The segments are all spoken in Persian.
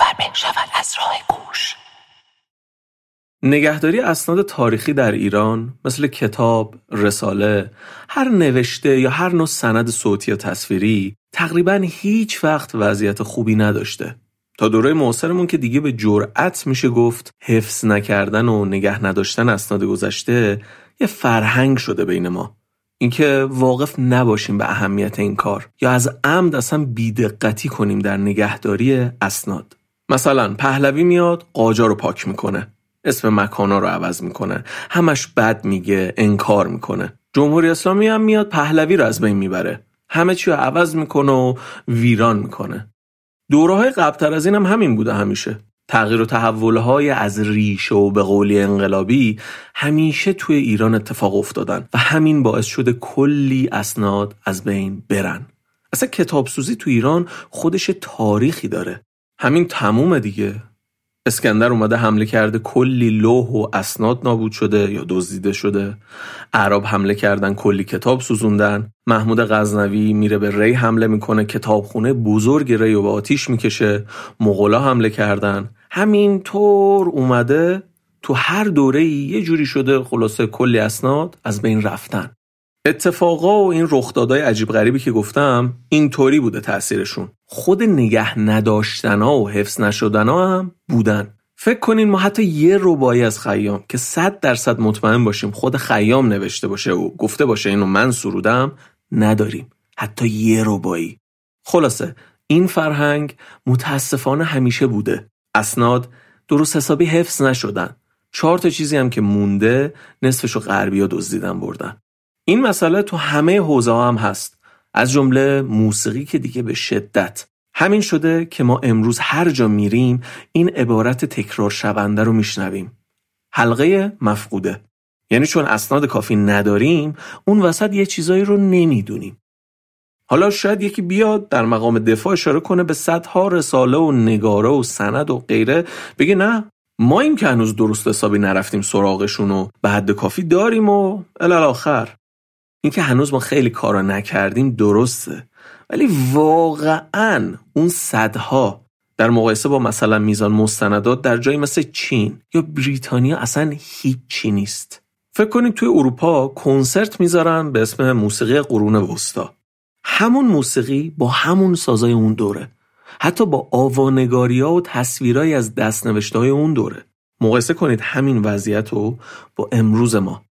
مفرمین شود از راه گوش نگهداری اسناد تاریخی در ایران مثل کتاب، رساله، هر نوشته یا هر نوع سند صوتی یا تصویری تقریبا هیچ وقت وضعیت خوبی نداشته. تا دوره معاصرمون که دیگه به جرأت میشه گفت حفظ نکردن و نگه نداشتن اسناد گذشته یه فرهنگ شده بین ما. اینکه واقف نباشیم به اهمیت این کار یا از عمد اصلا بیدقتی کنیم در نگهداری اسناد. مثلا پهلوی میاد قاجا رو پاک می‌کنه. اسم مکانا رو عوض می‌کنه. همش بد میگه انکار می‌کنه. جمهوری اسلامی هم میاد پهلوی رو از بین می‌بره. همه چی رو عوض می‌کنه و ویران می‌کنه. دوره های قبلتر از این هم همین بوده همیشه. تغییر و تحول های از ریشه و به قولی انقلابی همیشه توی ایران اتفاق افتادن و همین باعث شده کلی اسناد از بین برن. اصلا کتابسوزی تو ایران خودش تاریخی داره. همین تموم دیگه. اسکندر اومده حمله کرده کلی لوح و اسناد نابود شده یا دزدیده شده. عرب حمله کردن کلی کتاب سوزوندن. محمود غزنوی میره به ری حمله می‌کنه کتابخونه بزرگ ری و به آتیش می‌کشه. مغلا حمله کردن. همینطور اومده تو هر دوره یه جوری شده خلاصه کلی اسناد از بین رفتن. اتفاقا و این رخدادهای عجیب غریبی که گفتم اینطوری بوده تاثیرشون. خود نگه نداشتنا و حفظ نشدنا هم بودن. فکر کنین ما حتی یه ربایی از خیام که صد درصد مطمئن باشیم خود خیام نوشته باشه و گفته باشه اینو من سرودم نداریم. حتی یه ربایی. خلاصه این فرهنگ متاسفانه همیشه بوده. اسناد درست حسابی حفظ نشدن. چهار تا چیزی هم که مونده نصفشو غربیا دزدیدن بردن. این مسئله تو همه حوزه هم هست. از جمله موسیقی که دیگه به شدت. همین شده که ما امروز هر جا میریم این عبارت تکرار شونده رو میشنویم. حلقه مفقوده. یعنی چون اسناد کافی نداریم اون وسط یه چیزایی رو نمی‌دونیم. حالا شاید یکی بیاد در مقام دفاع اشاره کنه به صدها رساله و نگاره و سند و غیره. بگه نه ما این که هنوز درست حسابی نرفتیم سراغشون و به حد کافی داریم و الاخر اینکه هنوز ما خیلی کارا نکردیم درسته. ولی واقعا اون صدها در مقایسه با مثلا میزان مستندات در جایی مثل چین یا بریتانیا اصلا هیچی نیست. فکر کنید توی اروپا کنسرت می‌ذارن به اسم موسیقی قرون وسطا. همون موسیقی با همون سازای اون دوره. حتی با آوانگاری ها و تصویرهایی از دستنوشته های اون دوره. مقایسه کنید همین وضعیت رو با امروز ما.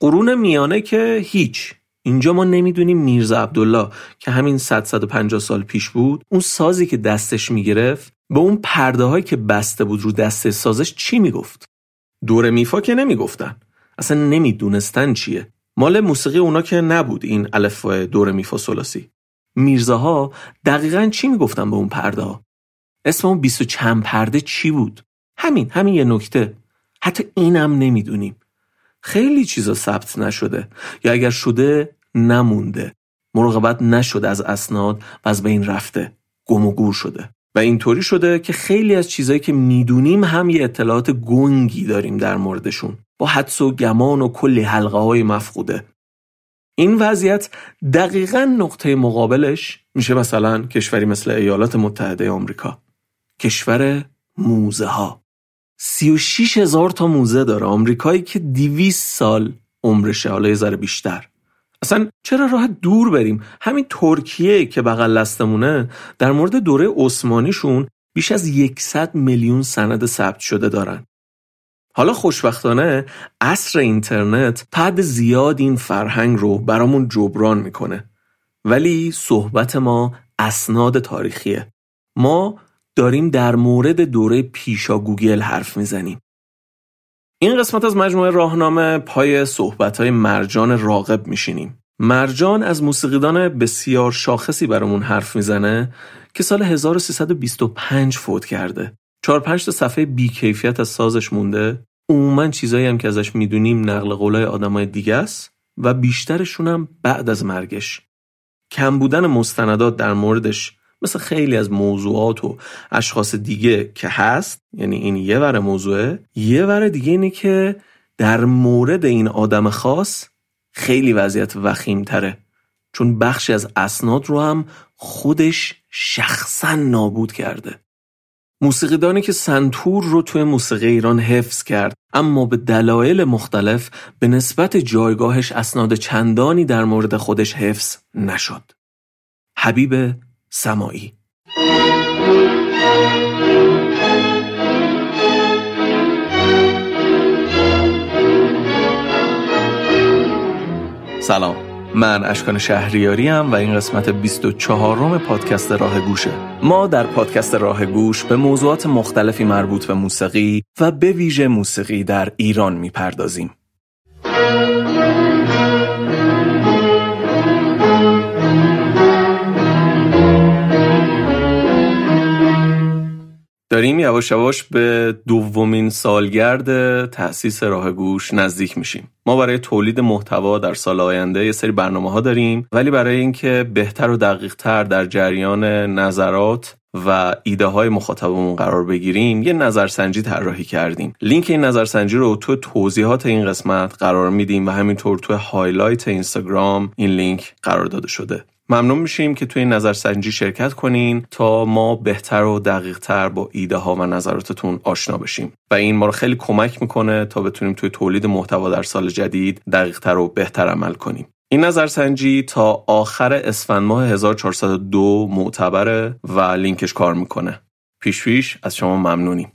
قرون میانه که هیچ. اینجا ما نمی‌دونیم میرزا عبدالله که همین 100 150 سال پیش بود اون سازی که دستش می‌گرفت به اون پرده هایی که بسته بود رو دست سازش چی می‌گفت؟ دور میفا که نمی‌گفتن. اصلا نمی‌دونستن چیه. مال موسیقی اونا که نبود این الف دور میفا سلاسی میرزاها دقیقا چی می‌گفتن به اون پرده ها اسم اون 20 چند پرده چی بود؟ همین همین یه نکته. حتی اینم نمی‌دونیم. خیلی چیزا ثبت نشده. یا اگر شده نمونده. مراقبت نشده از اسناد و از بین رفته. گم و گور شده. و اینطوری شده که خیلی از چیزایی که می‌دونیم هم یه اطلاعات گنگی داریم در موردشون. با حدس و گمان و کلی حلقه های مفقوده. این وضعیت دقیقا نقطه مقابلش میشه مثلا کشوری مثل ایالات متحده آمریکا. کشور موزه ها 36 هزار تا موزه داره. آمریکایی که 200 سال عمرشه حالا یه ذره بیشتر. اصلا چرا راه دور بریم؟ همین ترکیه که بغل دستمونه در مورد دوره عثمانیشون بیش از 100 میلیون سند ثبت شده دارن. حالا خوشبختانه عصر اینترنت تا زیاد این فرهنگ رو برامون جبران می‌کنه. ولی صحبت ما اسناد تاریخیه. ما داریم در مورد دوره پیشا گوگل حرف می‌زنیم. این قسمت از مجموعه راهنامه پای صحبت مرجان راقب میشینیم. مرجان از موسیقیدان بسیار شاخصی برامون حرف می‌زنه که سال 1325 فوت کرده. چهار پنج تا صفحه بیکیفیت از سازش مونده. عموما چیزایی هم که ازش می‌دونیم نقل قولای آدمای دیگه است و بیشترشون هم بعد از مرگش. کم بودن مستندات در موردش مثل خیلی از موضوعات و اشخاص دیگه که هست. یعنی این یه ور موضوعه. یه ور دیگه اینه که در مورد این آدم خاص خیلی وضعیت وخیم تره چون بخشی از اسناد رو هم خودش شخصا نابود کرده. موسیقیدانی که سنتور رو توی موسیقی ایران حفظ کرد اما به دلایل مختلف به نسبت جایگاهش اسناد چندانی در مورد خودش حفظ نشد. حبیب سمایی سلام. من اشکان شهریاری هم و این قسمت 24 م پادکست راه گوشه. ما در پادکست راه گوش به موضوعات مختلفی مربوط به موسیقی و به ویژه موسیقی در ایران می‌پردازیم. داریم یواش یواش به دومین سالگرد تأسیس راه گوش نزدیک میشیم. ما برای تولید محتوا در سال آینده یه سری برنامه ها داریم ولی برای اینکه بهتر و دقیق تر در جریان نظرات و ایده های مخاطبمون قرار بگیریم یه نظرسنجی طراحی کردیم. لینک این نظرسنجی رو تو توضیحات این قسمت قرار میدیم و همینطور تو highlight اینستاگرام این لینک قرار داده شده. ممنون میشیم که توی نظرسنجی شرکت کنین تا ما بهتر و دقیق تر با ایده ها و نظراتتون آشنا بشیم. و این ما رو خیلی کمک می‌کنه تا بتونیم توی تولید محتوا در سال جدید دقیق تر و بهتر عمل کنیم. این نظرسنجی تا آخر اسفند ماه 1402 معتبره و لینکش کار می‌کنه. پیش پیش از شما ممنونیم.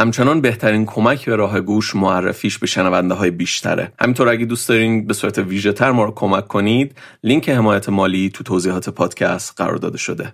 همچنان بهترین کمک به راه گوش معرفیش به شنونده های بیشتره. همینطور اگه دوست دارین به صورت ویژه تر ما رو کمک کنید لینک حمایت مالی تو توضیحات پادکست قرار داده شده.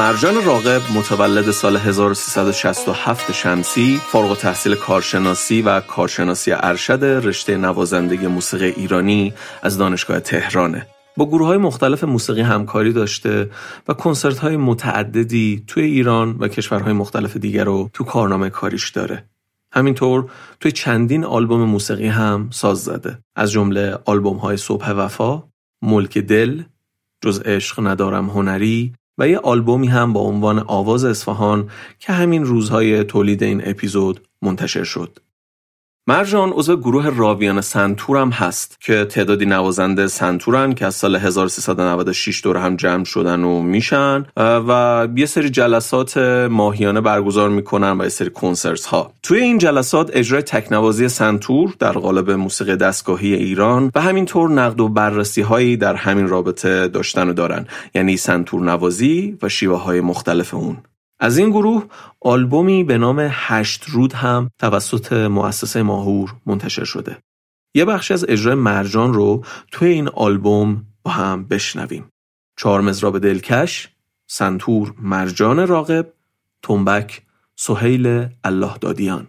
مرجان راقب متولد سال 1367 شمسی فارغ تحصیل کارشناسی و کارشناسی ارشد رشته نوازندگی موسیقی ایرانی از دانشگاه تهرانه. با گروه های مختلف موسیقی همکاری داشته و کنسرت های متعددی توی ایران و کشورهای مختلف دیگر رو تو کارنامه کاریش داره. همینطور توی چندین آلبوم موسیقی هم ساز زده. از جمله آلبوم های صبح وفا، ملک دل، جز عشق ندارم هنری و یه آلبومی هم با عنوان آواز اصفهان که همین روزهای تولید این اپیزود منتشر شد. مرجان عضو گروه راویان سنتور هم هست که تعدادی نوازنده سنتورن که از سال 1396 دور هم جمع شدن و میشن و یه سری جلسات ماهیانه برگزار می‌کنن و یه سری کنسرت ها توی این جلسات اجرای تکنوازی سنتور در قالب موسیقی دستگاهی ایران و همینطور نقد و بررسی هایی در همین رابطه داشتن و دارن یعنی سنتور نوازی و شیوه های مختلف اون. از این گروه آلبومی به نام هشت رود هم توسط مؤسسه ماهور منتشر شده. یه بخشی از اجرای مرجان رو توی این آلبوم با هم بشنویم. چهار مزراب دلکش، سنتور مرجان راقب، تنبک سهیل الله دادیان.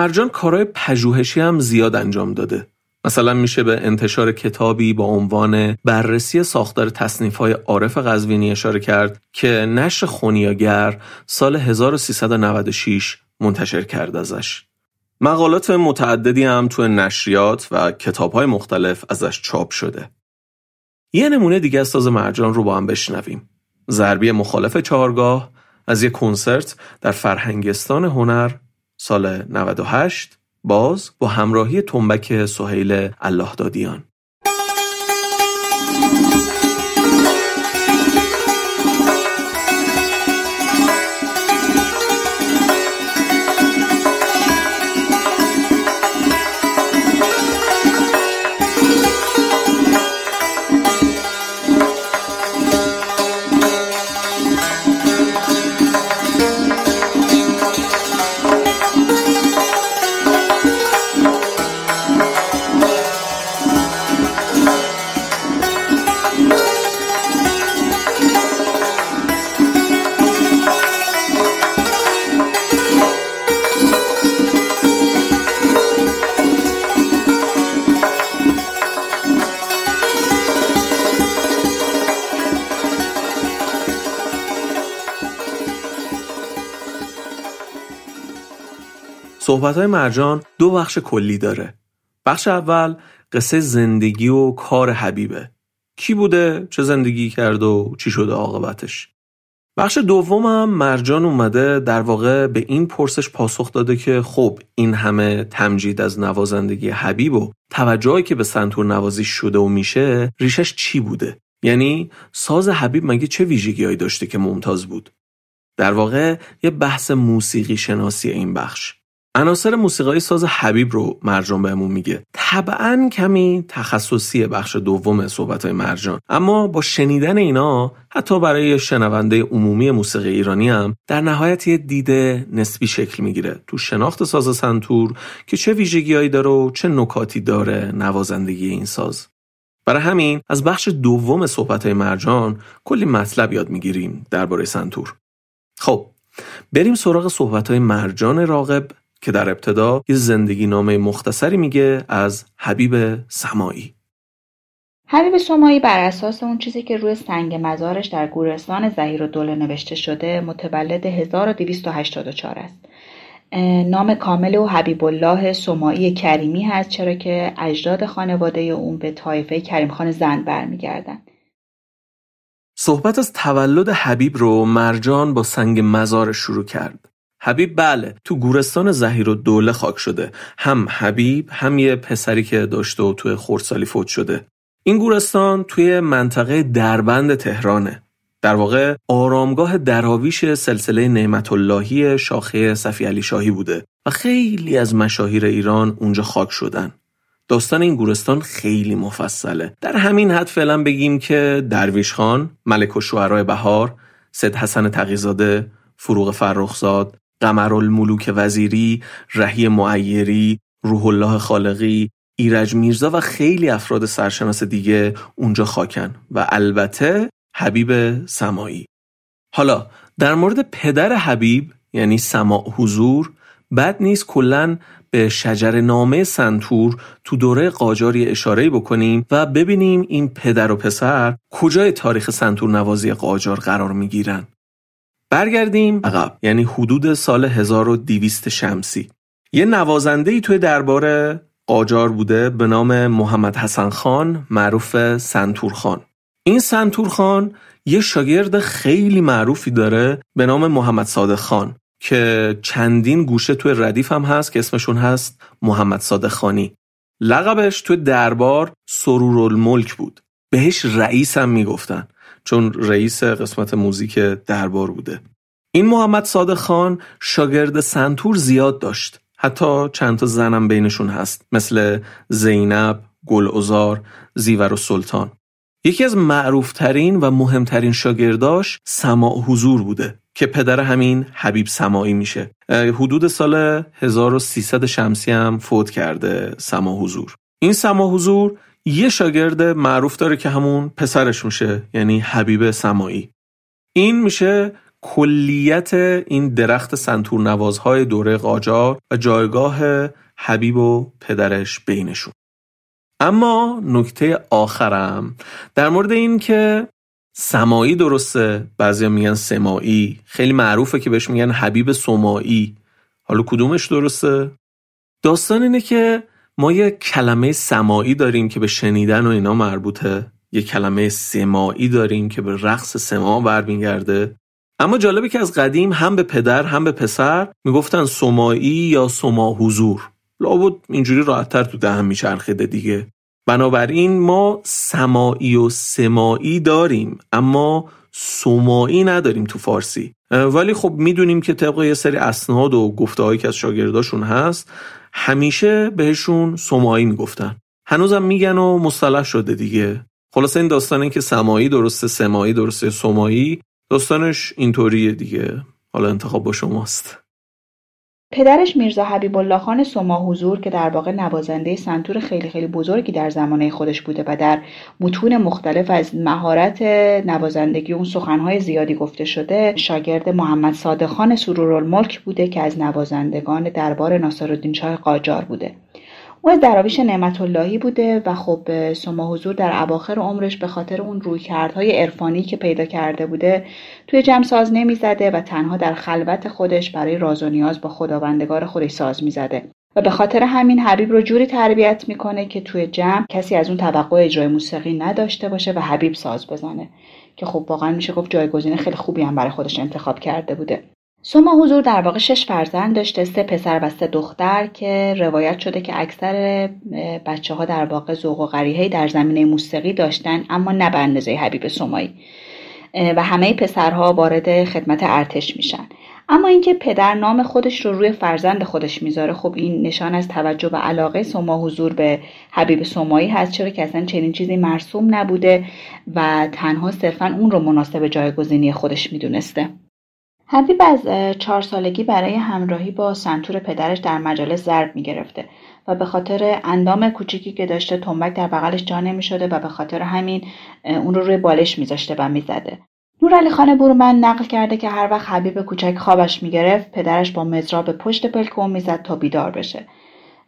مرجان کارهای پژوهشی هم زیاد انجام داده مثلا میشه به انتشار کتابی با عنوان بررسی ساختار تصنیف های عارف قزوینی اشاره کرد که نشر خونیاگر سال 1396 منتشر کرد ازش. مقالات متعددی هم تو نشریات و کتاب های مختلف ازش چاپ شده. یه نمونه دیگه از ساز مرجان رو با هم بشنویم. ضربی مخالف چهارگاه از یک کنسرت در فرهنگستان هنر سال 98 باز با همراهی تنبک سهیل الله صحبت های مرجان دو بخش کلی داره. بخش اول قصه زندگی و کار حبیبه. کی بوده؟ چه زندگی کرد و چی شده عاقبتش؟ بخش دومم مرجان اومده در واقع به این پرسش پاسخ داده که خب این همه تمجید از نوازندگی حبیب و توجهی که به سنتور نوازی شده و میشه ریشش چی بوده؟ یعنی ساز حبیب مگه چه ویژگیهایی داشته که ممتاز بود؟ در واقع یه بحث موسیقی شناسی این بخش. عناصر موسیقایی ساز حبیب رو مرجان بهمون میگه. طبعا کمی تخصصی بخش دوم صحبت های مرجان. اما با شنیدن اینا حتی برای شنونده عمومی موسیقی ایرانی هم در نهایت یه دیده نسبی شکل می‌گیره. تو شناخت ساز سنتور که چه ویژگیهایی داره و چه نکاتی داره نوازندگی این ساز. برای همین از بخش دوم صحبت های مرجان کلی مطلب یاد می‌گیریم درباره سنتور. خب بریم سراغ صحبت های مرجان راقب که در ابتدا یه زندگی نامه مختصری میگه از حبیب سمایی حبیب سمایی بر اساس اون چیزی که روی سنگ مزارش در گورستان زهیر و دوله نوشته شده متولد 1284 است. نام کامل او حبیب الله سمایی کریمی هست چرا که اجداد خانواده اون به طایفه کریم خان زند برمیگردند. صحبت از تولد حبیب رو مرجان با سنگ مزارش شروع کرد. حبیب بله. تو گورستان زهیر و دوله خاک شده. هم حبیب هم یه پسری که داشته و توی خردسالی فوت شده. این گورستان توی منطقه دربند تهرانه. در واقع آرامگاه دراویش سلسله نعمت اللهی شاخه صفی علی شاهی بوده و خیلی از مشاهیر ایران اونجا خاک شدن. داستان این گورستان خیلی مفصله. در همین حد فعلا بگیم که درویش خان ملک و شعرهای بهار سید حسن تقیزاده فروغ فرخزاد قمرالملوک وزیری، رهی معیری، روح الله خالقی، ایرج میرزا و خیلی افراد سرشناس دیگه اونجا خاکن و البته حبیب سمایی. حالا در مورد پدر حبیب یعنی سماع حضور بد نیست کلا به شجر نامه سنتور تو دوره قاجاری اشاره بکنیم و ببینیم این پدر و پسر کجای تاریخ سنتور نوازی قاجار قرار می‌گیرن. برگردیم. عقب. یعنی حدود سال 1200 شمسی. یه نوازنده ای توی دربار قاجار بوده به نام محمد حسن خان معروف سنتور خان. این سنتور خان یه شاگرد خیلی معروفی داره به نام محمد صادق خان که چندین گوشه توی ردیف هم هست که اسمشون هست محمد صادق خانی. لقبش توی دربار سرورالملک بود. بهش رئیس هم می‌گفتن. چون رئیس قسمت موزیک دربار بوده. این محمد صادق خان شاگرد سنتور زیاد داشت. حتی چند تا زنم بینشون هست مثل زینب، گلعزار، زیور و سلطان. یکی از معروفترین و مهمترین شاگرداش سماع حضور بوده که پدر همین حبیب سماعی میشه. حدود سال 1300 شمسی هم فوت کرده سماع حضور. این سماع حضور یه شاگرد معروف داره که همون پسرش میشه یعنی حبیب سمایی. این میشه کلیت این درخت سنتور نوازهای دوره قاجار و جایگاه حبیب و پدرش بینشون. اما نکته آخرم در مورد این که سمایی درسته بعضی میگن سمایی خیلی معروفه که بهش میگن حبیب سمایی. حالا کدومش درسته؟ داستان اینه که ما یه کلمه سمایی داریم که به شنیدن و اینا مربوطه. یه کلمه سمایی داریم که به رقص سما برمیگرده. اما جالبه که از قدیم هم به پدر هم به پسر می‌گفتن سمایی یا سما حضور. لابد اینجوری راحتتر تو دهم میچرخیده دیگه. بنابراین ما سمایی و سمایی داریم اما سمایی نداریم تو فارسی. ولی خب می‌دونیم که طبق یه سری اسناد و گفته که از شاگرداشون هست همیشه بهشون سمایی می‌گفتن. هنوزم میگن و مصطلح شده دیگه. خلاصه این داستان این که سمایی درسته سمایی درسته سمایی داستانش اینطوریه دیگه. حالا انتخاب با شماست. پدرش میرزا حبیب الله خان سما حضور که در واقع نوازنده سنتور خیلی خیلی بزرگی در زمانه خودش بوده و در متون مختلف از مهارت نوازندگی اون سخنهای زیادی گفته شده شاگرد محمد صادق خان سرورالملک بوده که از نوازندگان دربار ناصرالدین شاه قاجار بوده. او از دراویش نعمت اللهی بوده و خب سما حضور در اواخر عمرش به خاطر اون رویکردهای عرفانی که پیدا کرده بوده توی جمع ساز نمی‌زده و تنها در خلوت خودش برای راز و نیاز با خداوندگار خودش ساز می‌زده. و به خاطر همین حبیب رو جوری تربیت می‌کنه که توی جمع کسی از اون توقع اجرای موسیقی نداشته باشه و حبیب ساز بزنه. که خب واقعا میشه گفت جایگزین خیلی خوبی هم برای خودش انتخاب کرده بوده. سوما حضور در واقع شش فرزند داشته سه پسر و سه دختر که روایت شده که اکثر بچه ها در واقع ذوق و غریحه در زمینه موسیقی داشتن اما نه به اندازه حبیب سومایی. و همه پسرها وارد خدمت ارتش میشن. اما اینکه پدر نام خودش رو روی فرزند خودش می‌ذاره خب این نشان از توجه و علاقه سوما حضور به حبیب سومایی هست چرا که اصلا چنین چیزی مرسوم نبوده و تنها صرفا اون رو مناسب جایگزینی خودش می‌دونسته. حبیب از چهار سالگی برای همراهی با سنتور پدرش در مجالس ضرب می گرفته و به خاطر اندام کوچیکی که داشته تنبک در بغلش جا نمی شده و به خاطر همین اون رو روی بالش میذاشته و می‌زده. نور علی خانه برومن نقل کرده که هر وقت حبیب کوچک خوابش می‌گرفت پدرش با مزرا به پشت پلکو می‌زد تا بیدار بشه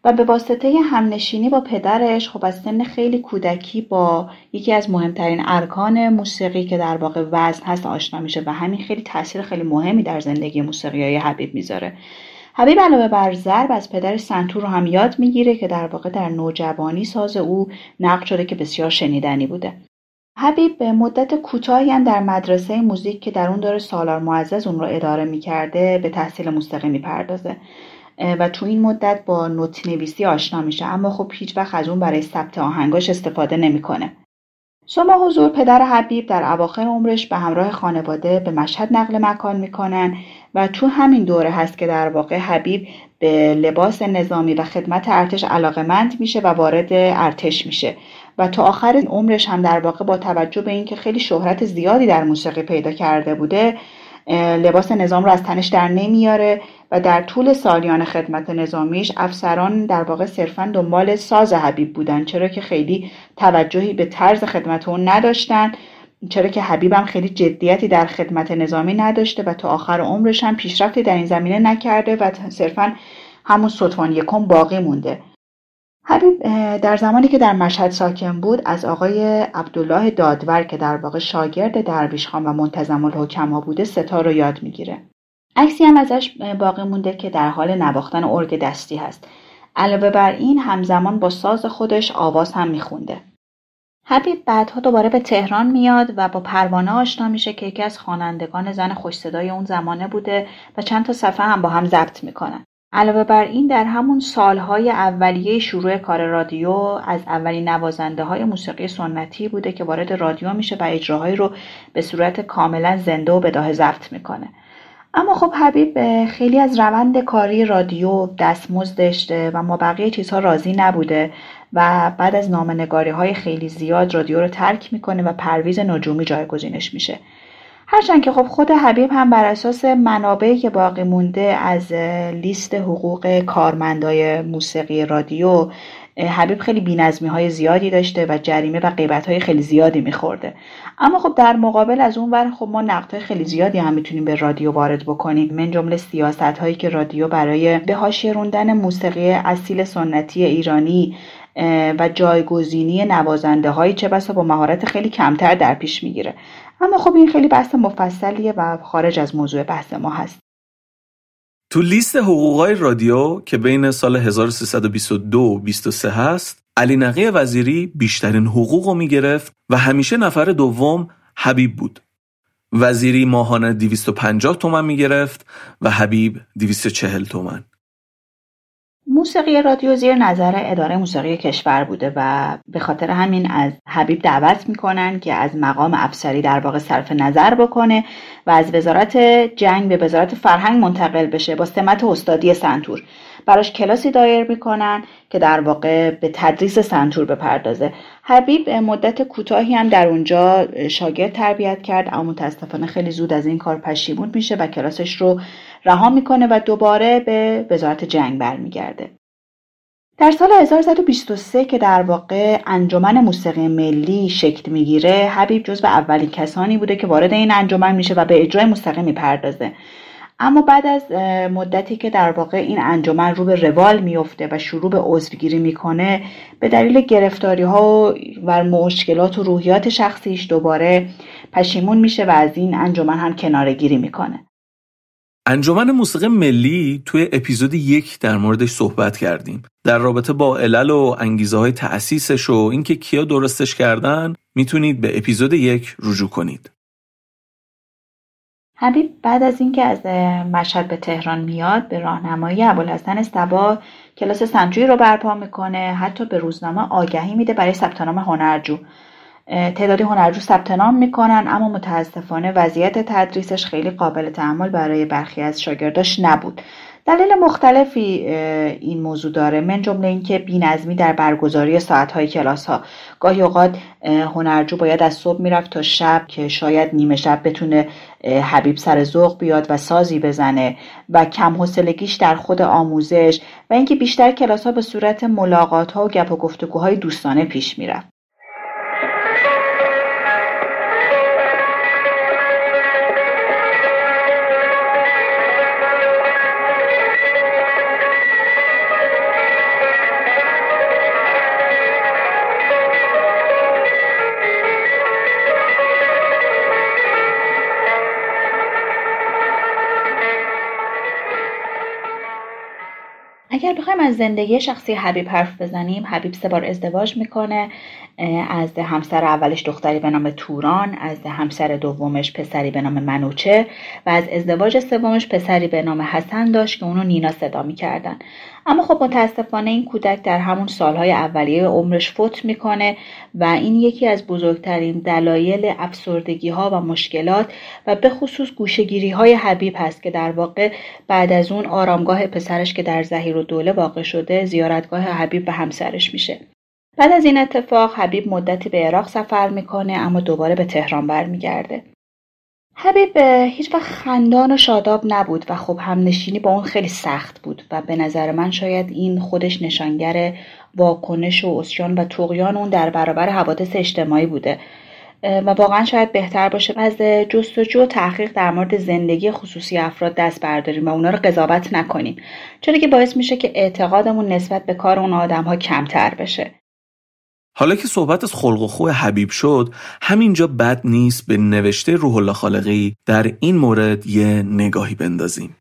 و به واسطه همنشینی با پدرش خب از سن خیلی کودکی با یکی از مهمترین ارکان موسیقی که در واقع وزن هست آشنا میشه و همین خیلی تاثیر خیلی مهمی در زندگی موسیقی های حبیب می‌ذاره. حبیب علاوه بر ضرب از پدر سنتور رو هم یاد می‌گیره که در واقع در نوجوانی ساز او نقل شده که بسیار شنیدنی بوده. حبیب به مدت کوتاهی هم در مدرسه موزیک که در اون داره سالار معزز اون رو اداره می‌کرده به تحصیل موسیقی می‌پردازه. و تو این مدت با نوت نویسی آشنا میشه اما خب هیچ وقت از اون برای ثبت آهنگاش استفاده نمی‌کنه. سما حضور پدر حبیب در اواخر عمرش به همراه خانواده به مشهد نقل مکان می‌کنن و تو همین دوره هست که در واقع حبیب به لباس نظامی و خدمت ارتش علاقمند میشه و وارد ارتش میشه و تا آخر عمرش هم در واقع با توجه به اینکه خیلی شهرت زیادی در موسیقی پیدا کرده بوده لباس نظام رو از تنش در نمیاره و در طول سالیان خدمت نظامیش افسران در واقع صرفا دنبال ساز حبیب بودن چرا که خیلی توجهی به طرز خدمت اون نداشتن چرا که حبیبم خیلی جدیتی در خدمت نظامی نداشته و تا آخر عمرش هم پیشرفتی در این زمینه نکرده و صرفا همون سطفان یکم باقی مونده. حبیب در زمانی که در مشهد ساکن بود از آقای عبدالله دادور که در واقع شاگرد درویش خان و منتظم الحکما بوده ستار رو یاد می‌گیره. عکسی هم ازش باقی مونده که در حال نواختن ارگ دستی هست. علاوه بر این همزمان با ساز خودش آواز هم میخونده. حبیب بعدها دوباره به تهران میاد و با پروانه آشنا میشه که یکی از خوانندگان زن خوش صدای اون زمانه بوده و چند تا صفحه هم با هم ضبط می‌کنن. علاوه بر این در همون سالهای اولیه شروع کار رادیو از اولین نوازنده های موسیقی سنتی بوده که وارد رادیو میشه و اجراهایی رو به صورت کاملا زنده و بداه ضبط می‌کنه. اما خب حبیب خیلی از روند کاری رادیو دستمزد داشته و ما بقیه چیزها راضی نبوده و بعد از نامنگاری های خیلی زیاد رادیو رو ترک می‌کنه و پرویز نجومی جایگزینش میشه. هرچند که خب خود حبیب هم بر اساس منابعی که باقی مونده از لیست حقوق کارمندای موسیقی رادیو حبیب خیلی بینظمی های زیادی داشته و جریمه و قیبت های خیلی زیادی میخورده. اما خب در مقابل از اون ور خب ما نقد خیلی زیادی هم می‌تونیم به رادیو وارد بکنیم. من جمله سیاست هایی که رادیو برای به حاشیه روندن موسیقی اصیل سنتی ایرانی و جایگزینی نوازنده های چه بسا با مهارت خیلی کمتر در پیش می‌گیره. اما خب این خیلی بحث مفصلیه و خارج از موضوع بحث ما هست. تو لیست حقوقای رادیو که بین سال 1322 و 23 هست علی نقی وزیری بیشترین حقوق رو می‌گرفت و همیشه نفر دوم حبیب بود. وزیری ماهانه 250 تومن می‌گرفت و حبیب 240 تومن. موسیقی رادیو زیر نظر اداره موسیقی کشور بوده و به خاطر همین از حبیب دعوت می‌کنن که از مقام افسری در واقع صرف نظر بکنه و از وزارت جنگ به وزارت فرهنگ منتقل بشه با سمت استادی سنتور. براش کلاسی دایر می‌کنن که در واقع به تدریس سنتور بپردازه. حبیب مدت کوتاهی هم در اونجا شاگرد تربیت کرد اما متاسفانه خیلی زود از این کار پشیمون میشه و کلاسش رو رها می‌کنه و دوباره به وزارت جنگ برمیگرده. در سال 1123 که در واقع انجمن موسیقی ملی شکل می‌گیره حبیب جز به اولین کسانی بوده که وارد این انجمن میشه و به اجرای موسیقی می‌پردازه. اما بعد از مدتی که در واقع این انجمن رو به روال میفته و شروع به عضوگیری می‌کنه به دلیل گرفتاری ها و مشکلات و روحیات شخصیش دوباره پشیمون میشه و از این انجمن هم کنارگیری می‌کنه. انجمن موسیقی ملی توی اپیزود یک در موردش صحبت کردیم. در رابطه با علل و انگیزه های تأسیسش و اینکه کیا درستش کردن می‌تونید به اپیزود یک رجوع کنید. حبیب بعد از اینکه از مشهد به تهران میاد به راهنمایی ابوالحسن صبا کلاس سنجوی رو برپا می‌کنه حتی به روزنامه آگهی میده برای ثبت نام هنرجو. تعدادی هنرجو ثبت نام می‌کنن اما متاسفانه وضعیت تدریسش خیلی قابل تحمل برای برخی از شاگرداش نبود. دلیل مختلفی این موضوع داره. من جمله اینکه بینظمی در برگزاری ساعتهای کلاس ها گاهی اوقات هنرجو باید از صبح می‌رفت تا شب که شاید نیمه شب بتونه حبیب سر ذوق بیاد و سازی بزنه و کم حسلگیش در خود آموزش و اینکه بیشتر کلاس ها به صورت ملاقات ها و گپ و گفتگوهای دوستانه پیش می‌رفت. از زندگی شخصی حبیب حرف بزنیم. حبیب سه بار ازدواج می‌کنه. از همسر اولش دختری به نام توران از همسر دومش پسری به نام منوچه و از ازدواج سومش پسری به نام حسن داشت که اونو نینا صدا می‌کردن. اما خب متاسفانه این کودک در همون سالهای اولیه عمرش فوت می‌کنه و این یکی از بزرگترین دلایل افسردگی ها و مشکلات و به خصوص گوشگیری های حبیب هست که در واقع بعد از اون آرامگاه پسرش که در زهیر و دوله واقع شده زیارتگاه حبیب به همسرش میشه. بعد از این اتفاق حبیب مدتی به عراق سفر می‌کنه اما دوباره به تهران برمیگرده. حبیب هیچ وقت خندان و شاداب نبود و خب هم نشینی با اون خیلی سخت بود و به نظر من شاید این خودش نشانگر واکنش و اسیان و تقیان اون در برابر حوادث اجتماعی بوده. و واقعا شاید بهتر باشه از جستجو و تحقیق در مورد زندگی خصوصی افراد دست برداریم و اونا رو قضاوت نکنیم چرا که باعث میشه که اعتقادمون نسبت به کار اون آدم ها کمتر بشه. حالا که صحبت از خلق و خو حبیب شد همینجا بد نیست به نوشته روح الله خالقی در این مورد یه نگاهی بندازیم.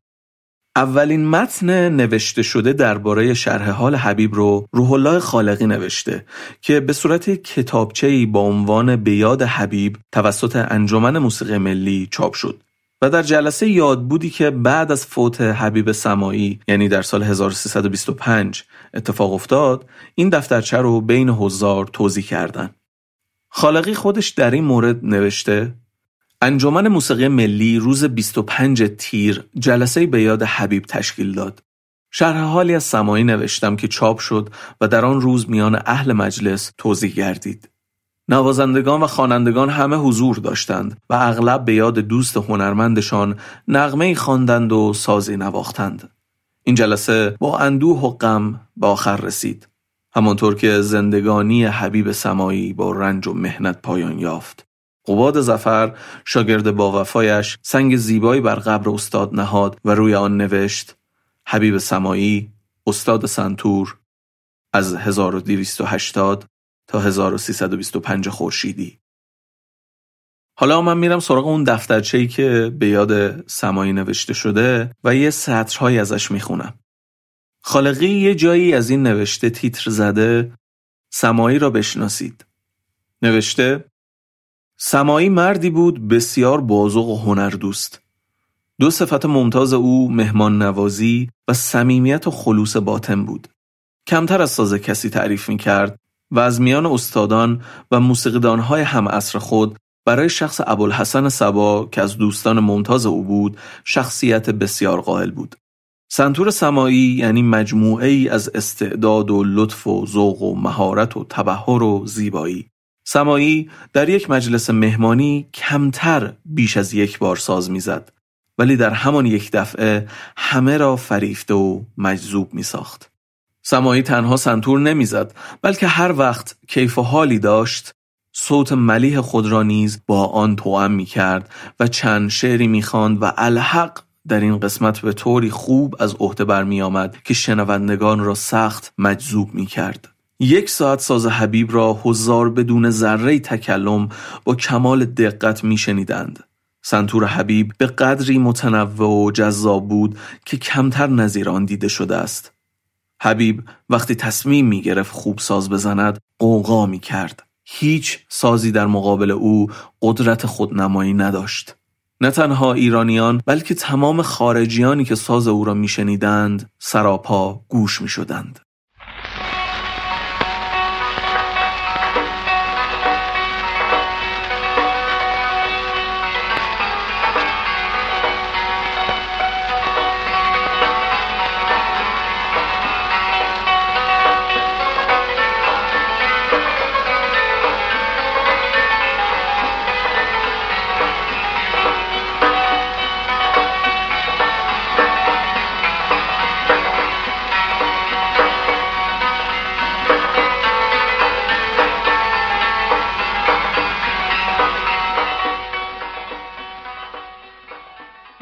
اولین متن نوشته شده درباره شرح حال حبیب رو روح الله خالقی نوشته که به صورت کتابچه‌ای با عنوان بیاد حبیب توسط انجمن موسیقی ملی چاپ شد. و در جلسه یادبودی که بعد از فوت حبیب سمایی یعنی در سال 1325 اتفاق افتاد این دفترچه رو بین حضار توضیح کردن خالقی خودش در این مورد نوشته انجمن موسیقی ملی روز 25 تیر جلسه به یاد حبیب تشکیل داد. شرح حالی از سمایی نوشتم که چاپ شد و در آن روز میان اهل مجلس توضیح گردید. نوازندگان و خوانندگان همه حضور داشتند و اغلب به یاد دوست هنرمندشان نغمه خواندند و سازی نواختند. این جلسه با اندوه و غم به آخر رسید. همانطور که زندگانی حبیب سمایی با رنج و مهنت پایان یافت. قباد زفر شاگرد با وفایش سنگ زیبایی بر قبر استاد نهاد و روی آن نوشت حبیب سمایی استاد سنتور از 1280 تا 1325 خورشیدی حالا من میرم سراغ اون دفترچه‌ای که به یاد سمایی نوشته شده و یه سطرهایی ازش می‌خونم. خالقی یه جایی از این نوشته تیتر زده سمایی را بشناسید. نوشته سمایی مردی بود بسیار بازوق و هنر دوست. دو صفت ممتاز او مهمان نوازی و صمیمیت و خلوص باطن بود. کمتر از ساز کسی تعریف می کرد و از میان استادان و موسیقیدانهای هم عصر خود برای شخص ابوالحسن سبا که از دوستان ممتاز او بود شخصیت بسیار قائل بود. سنتور سمایی یعنی مجموعه ای از استعداد و لطف و ذوق و مهارت و تبهر و زیبایی. سمایی در یک مجلس مهمانی کمتر بیش از یک بار ساز می‌زد ولی در همان یک دفعه همه را فریفته و مجذوب می ساخت. سمایی تنها سنتور نمی‌زد بلکه هر وقت کیف و حالی داشت صوت ملیح خود را نیز با آن توأم می کرد و چند شعری می خواند و الحق در این قسمت به طوری خوب از عهده برمی آمد که شنوندگان را سخت مجذوب می کرد. یک ساعت ساز حبیب را هزار بدون ذره تکلم با کمال دقت می شنیدند. سنتور حبیب به قدری متنوع و جذاب بود که کمتر نظیر آن دیده شده است. حبیب وقتی تصمیم می گرفت خوب ساز بزند قوقا می کرد. هیچ سازی در مقابل او قدرت خودنمایی نداشت. نه تنها ایرانیان بلکه تمام خارجیانی که ساز او را میشنیدند سراپا گوش می‌شدند.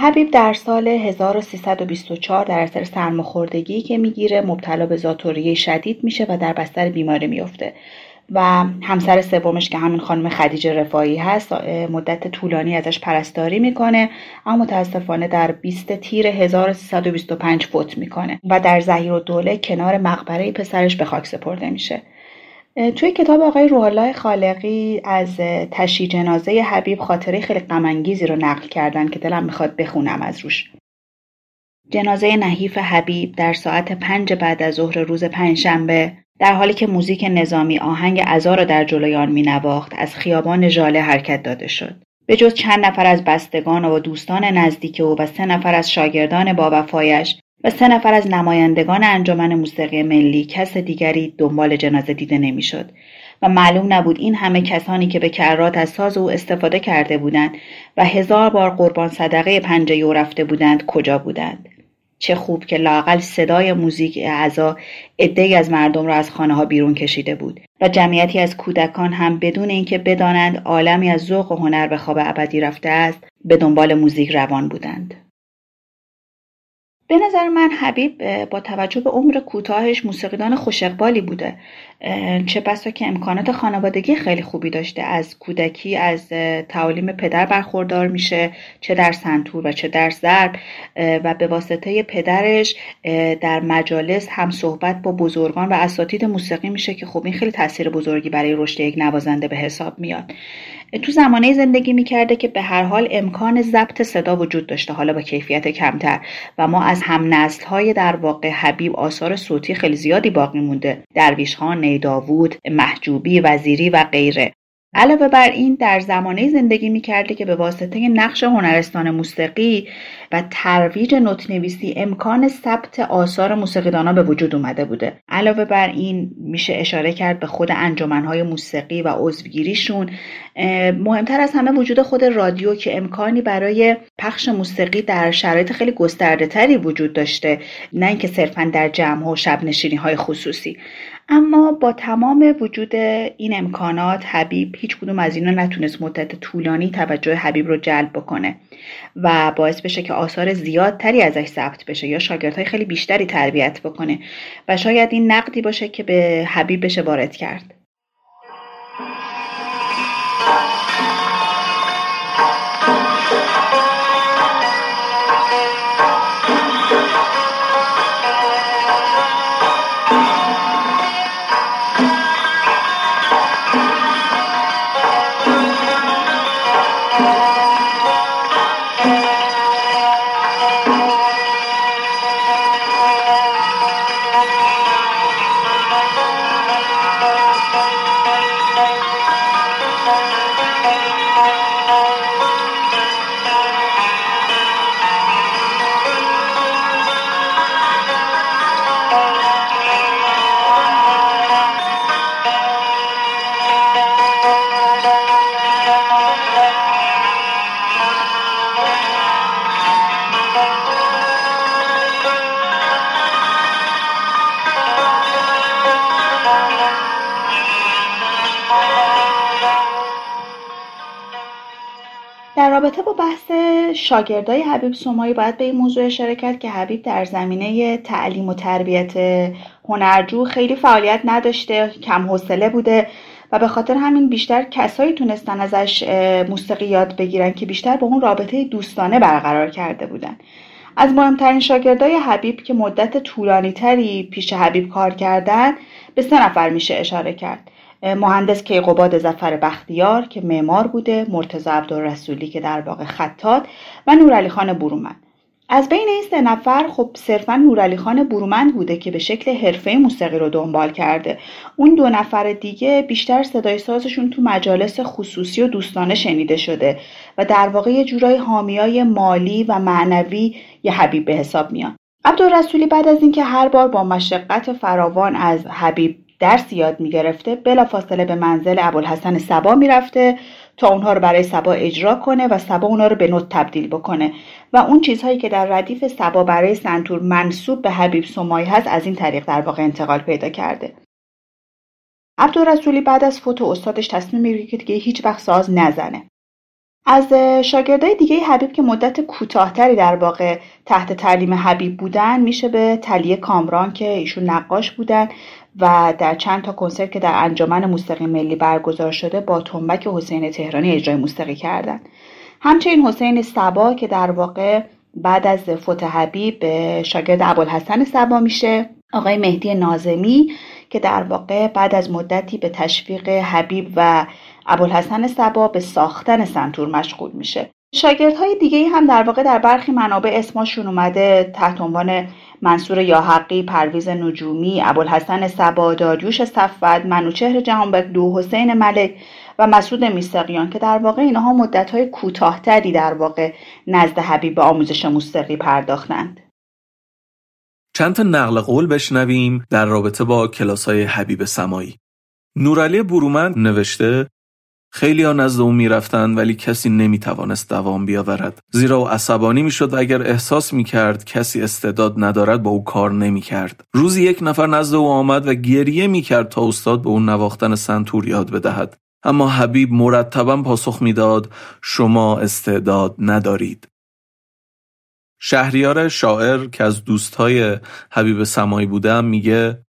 حبیب در سال 1324 در اثر سرماخوردگی که می‌گیره مبتلا به زاتوریه شدید میشه و در بستر بیماری میفته و همسر سومش که همین خانم خدیجه رفایی هست مدت طولانی ازش پرستاری می‌کنه اما متاسفانه در 20 تیر 1325 فوت می‌کنه و در زهیر و دوله کنار مقبره پسرش به خاک سپرده میشه. توی کتاب آقای روحالله خالقی از تشی جنازه حبیب خاطره خیلی غمانگیزی رو نقل کردن که دلم می‌خواد بخونم از روش. جنازه نحیف حبیب در ساعت پنج بعد از ظهر روز پنجشنبه در حالی که موزیک نظامی آهنگ ازا را در جلوی آن مینواخت از خیابان ژاله حرکت داده شد. به جز چند نفر از بستگان و دوستان نزدیک او و سه نفر از شاگردان با وفایش و سه نفر از نمایندگان انجمن موسیقی ملی کس دیگری دنبال جنازه دیده نمی‌شد. و معلوم نبود این همه کسانی که به کرات از ساز او استفاده کرده بودند و هزار بار قربان صدقه پنجه او رفته بودند کجا بودند. چه خوب که لاقل صدای موزیک اعضا عدهای از مردم را از خانه ها بیرون کشیده بود و جمعیتی از کودکان هم بدون اینکه بدانند عالمی از ذوق و هنر به خواب ابدی رفته است به دنبال موزیک روان بودند. به نظر من حبیب با توجه به عمر کوتاهش موسیقیدان خوش بوده. چه بسا که امکانات خانوادگی خیلی خوبی داشته. از کودکی از تعالیم پدر برخوردار میشه چه در سنتور و چه در ضرب. و به واسطه پدرش در مجالس هم صحبت با بزرگان و اساتید موسیقی میشه که خب این خیلی تاثیر بزرگی برای رشد یک نوازنده به حساب میاد. تو زمانه زندگی می‌کرده که به هر حال امکان ضبط صدا وجود داشته حالا با کیفیت کمتر. و ما از هم نسل های در واقع حبیب آثار صوتی خیلی زیادی باقی مونده. درویش خان، نیداوود، محجوبی، وزیری و غیره. علاوه بر این در زمانه زندگی می‌کرده که به واسطه نقش هنرستان موسیقی و ترویج نوتنویسی امکان ثبت آثار موسیقیدانا به وجود اومده بوده. علاوه بر این میشه اشاره کرد به خود انجمنهای موسیقی و عضوگیریشون. مهمتر از همه وجود خود رادیو که امکانی برای پخش موسیقی در شرایط خیلی گسترده تری وجود داشته نه اینکه صرفا در جمع و شب های خصوصی. اما با تمام وجود این امکانات حبیب هیچ کدوم از اینا نتونست مدت طولانی توجه حبیب رو جلب بکنه و باعث بشه که آثار زیادتری ازش ثبت بشه یا شاگردهای خیلی بیشتری تربیت بکنه و شاید این نقدی باشه که به حبیب بشه وارد کرد. رابطه با بحث شاگردای حبیب سومایی باید به این موضوع اشاره کرد که حبیب در زمینه تعلیم و تربیت هنرجو خیلی فعالیت نداشته کم حوصله بوده و به خاطر همین بیشتر کسایی تونستن ازش موسیقی یاد بگیرن که بیشتر با اون رابطه دوستانه برقرار کرده بودن. از مهمترین شاگردای حبیب که مدت طولانی تری پیش حبیب کار کردن به سه نفر میشه اشاره کرد. مهندس کیقوباد زفر بختیار که معمار بوده مرتضی عبدالرسولی که در واقع خطات و نورعلی خان برومند. از بین این سه نفر خب صرفا نورعلی خان برومند بوده که به شکل حرفه موسیقی رو دنبال کرده. اون دو نفر دیگه بیشتر صدای سازشون تو مجالس خصوصی و دوستانه شنیده شده و در واقع یه جورای حامیای مالی و معنوی یه حبیب به حساب میان. عبدالرسولی بعد از اینکه هر بار با مشقت فراوان از حبیب درس یاد می‌گرفته بلافاصله به منزل ابوالحسن سبا می‌رفته تا اونها رو برای سبا اجرا کنه و سبا اونها رو به نوت تبدیل بکنه. و اون چیزهایی که در ردیف سبا برای سنتور منصوب به حبیب سمایی هست از این طریق در واقع انتقال پیدا کرده. عبدالرسولی بعد از فوت استادش تصمیم می‌گیره که دیگه هیچ وقت ساز نزنه. از شاگردای دیگه حبیب که مدت کوتاهتری در واقع تحت تعلیم حبیب بودن میشه به تلیه کامران که ایشون نقاش بودن و در چند تا کنسرت که در انجمن موسیقی ملی برگزار شده با تنبک حسین تهرانی اجرای موسیقی کردن. همچنین حسین سبا که در واقع بعد از فوت حبیب به شاگرد ابوالحسن سبا میشه. آقای مهدی نازمی که در واقع بعد از مدتی به تشویق حبیب و ابوالحسن سبا به ساختن سنتور مشغول میشه. شاگردهای دیگه هم در واقع در برخی منابع اسمشون اومده تحت عنوان منصور یاحقی، پرویز نجومی، ابوالحسن سبا، داریوش صفوت، منوچهر جهانبک دو، حسین ملک و مسعود میستقیان که در واقع اینها مدتهای کوتاهتری در واقع نزد حبیب به آموزش موسیقی پرداختند. چند تا نقل قول بشنویم در رابطه با کلاس های حبیب سمایی. نورعلی برومند نوشته خیلی ها نزد او می‌رفتند ولی کسی نمی‌توانست دوام بیاورد. زیرا او عصبانی می‌شد و اگر احساس می‌کرد کسی استعداد ندارد با او کار نمی‌کرد. روزی یک نفر نزد او آمد و گریه می‌کرد تا استاد به او نواختن سنتور یاد بدهد. اما حبیب مرتبا پاسخ می‌داد شما استعداد ندارید. شهریار شاعر که از دوستهای حبیب سمایی بودم میگه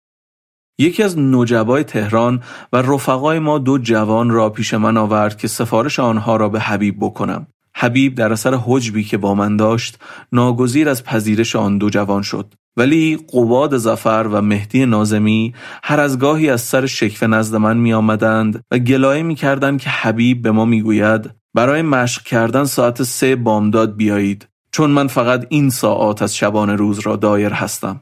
یکی از نجبای تهران و رفقای ما دو جوان را پیش من آورد که سفارش آنها را به حبیب بکنم. حبیب در اثر حجبی که با من داشت ناگزیر از پذیرش آن دو جوان شد. ولی قباد زفر و مهدی نازمی هر از گاهی از سر شکف نزد من می آمدند و گلایه می کردند که حبیب به ما می گوید برای مشق کردن ساعت سه بامداد بیایید چون من فقط این ساعت از شبانه روز را دایر هستم.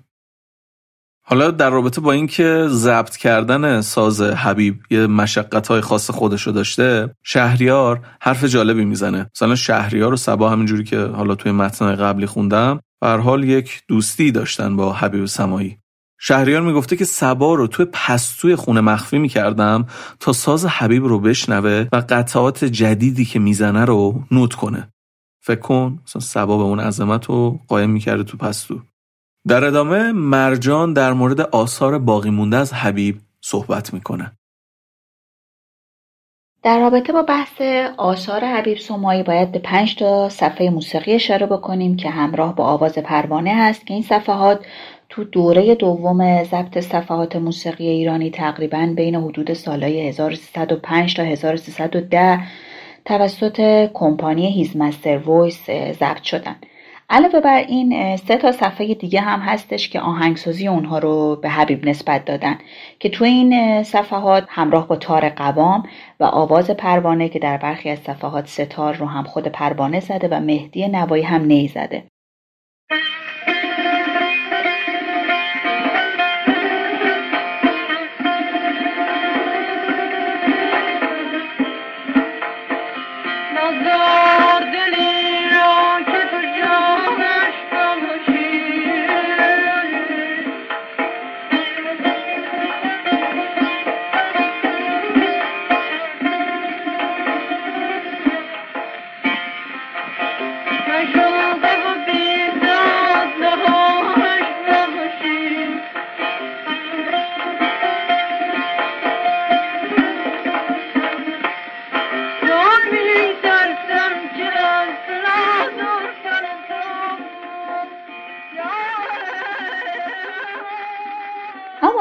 حالا در رابطه با اینکه ضبط کردن ساز حبیب یه مشقت های خاص خودشو داشته شهریار حرف جالبی می‌زنه. مثلا شهریار و سبا همینجوری که حالا توی متن قبلی خوندم بر حال یک دوستی داشتن با حبیب سمایی. شهریار می‌گفته که سبا رو توی پستوی خونه مخفی می‌کردم تا ساز حبیب رو بشنوه و قطعات جدیدی که می‌زنه رو نوت کنه. فکر کن مثلا سبا به اون عظمت رو قایم می‌کرده تو پستو. در ادامه مرجان در مورد آثار باقی مونده از حبیب صحبت می‌کنه. در رابطه با بحث آثار حبیب سمایی باید به پنج تا صفحه موسیقی اشاره بکنیم که همراه با آواز پروانه هست که این صفحات تو دوره دوم ضبط صفحات موسیقی ایرانی تقریبا بین حدود سالهای 1305 تا 1310 توسط کمپانی His Master's Voice ضبط شدن. علاوه بر این سه تا صفحه دیگه هم هستش که آهنگسازی اونها رو به حبیب نسبت دادن که تو این صفحات همراه با تار قوام و آواز پروانه که در برخی از صفحات سه تار رو هم خود پروانه زده و مهدی نوایی هم نی زده.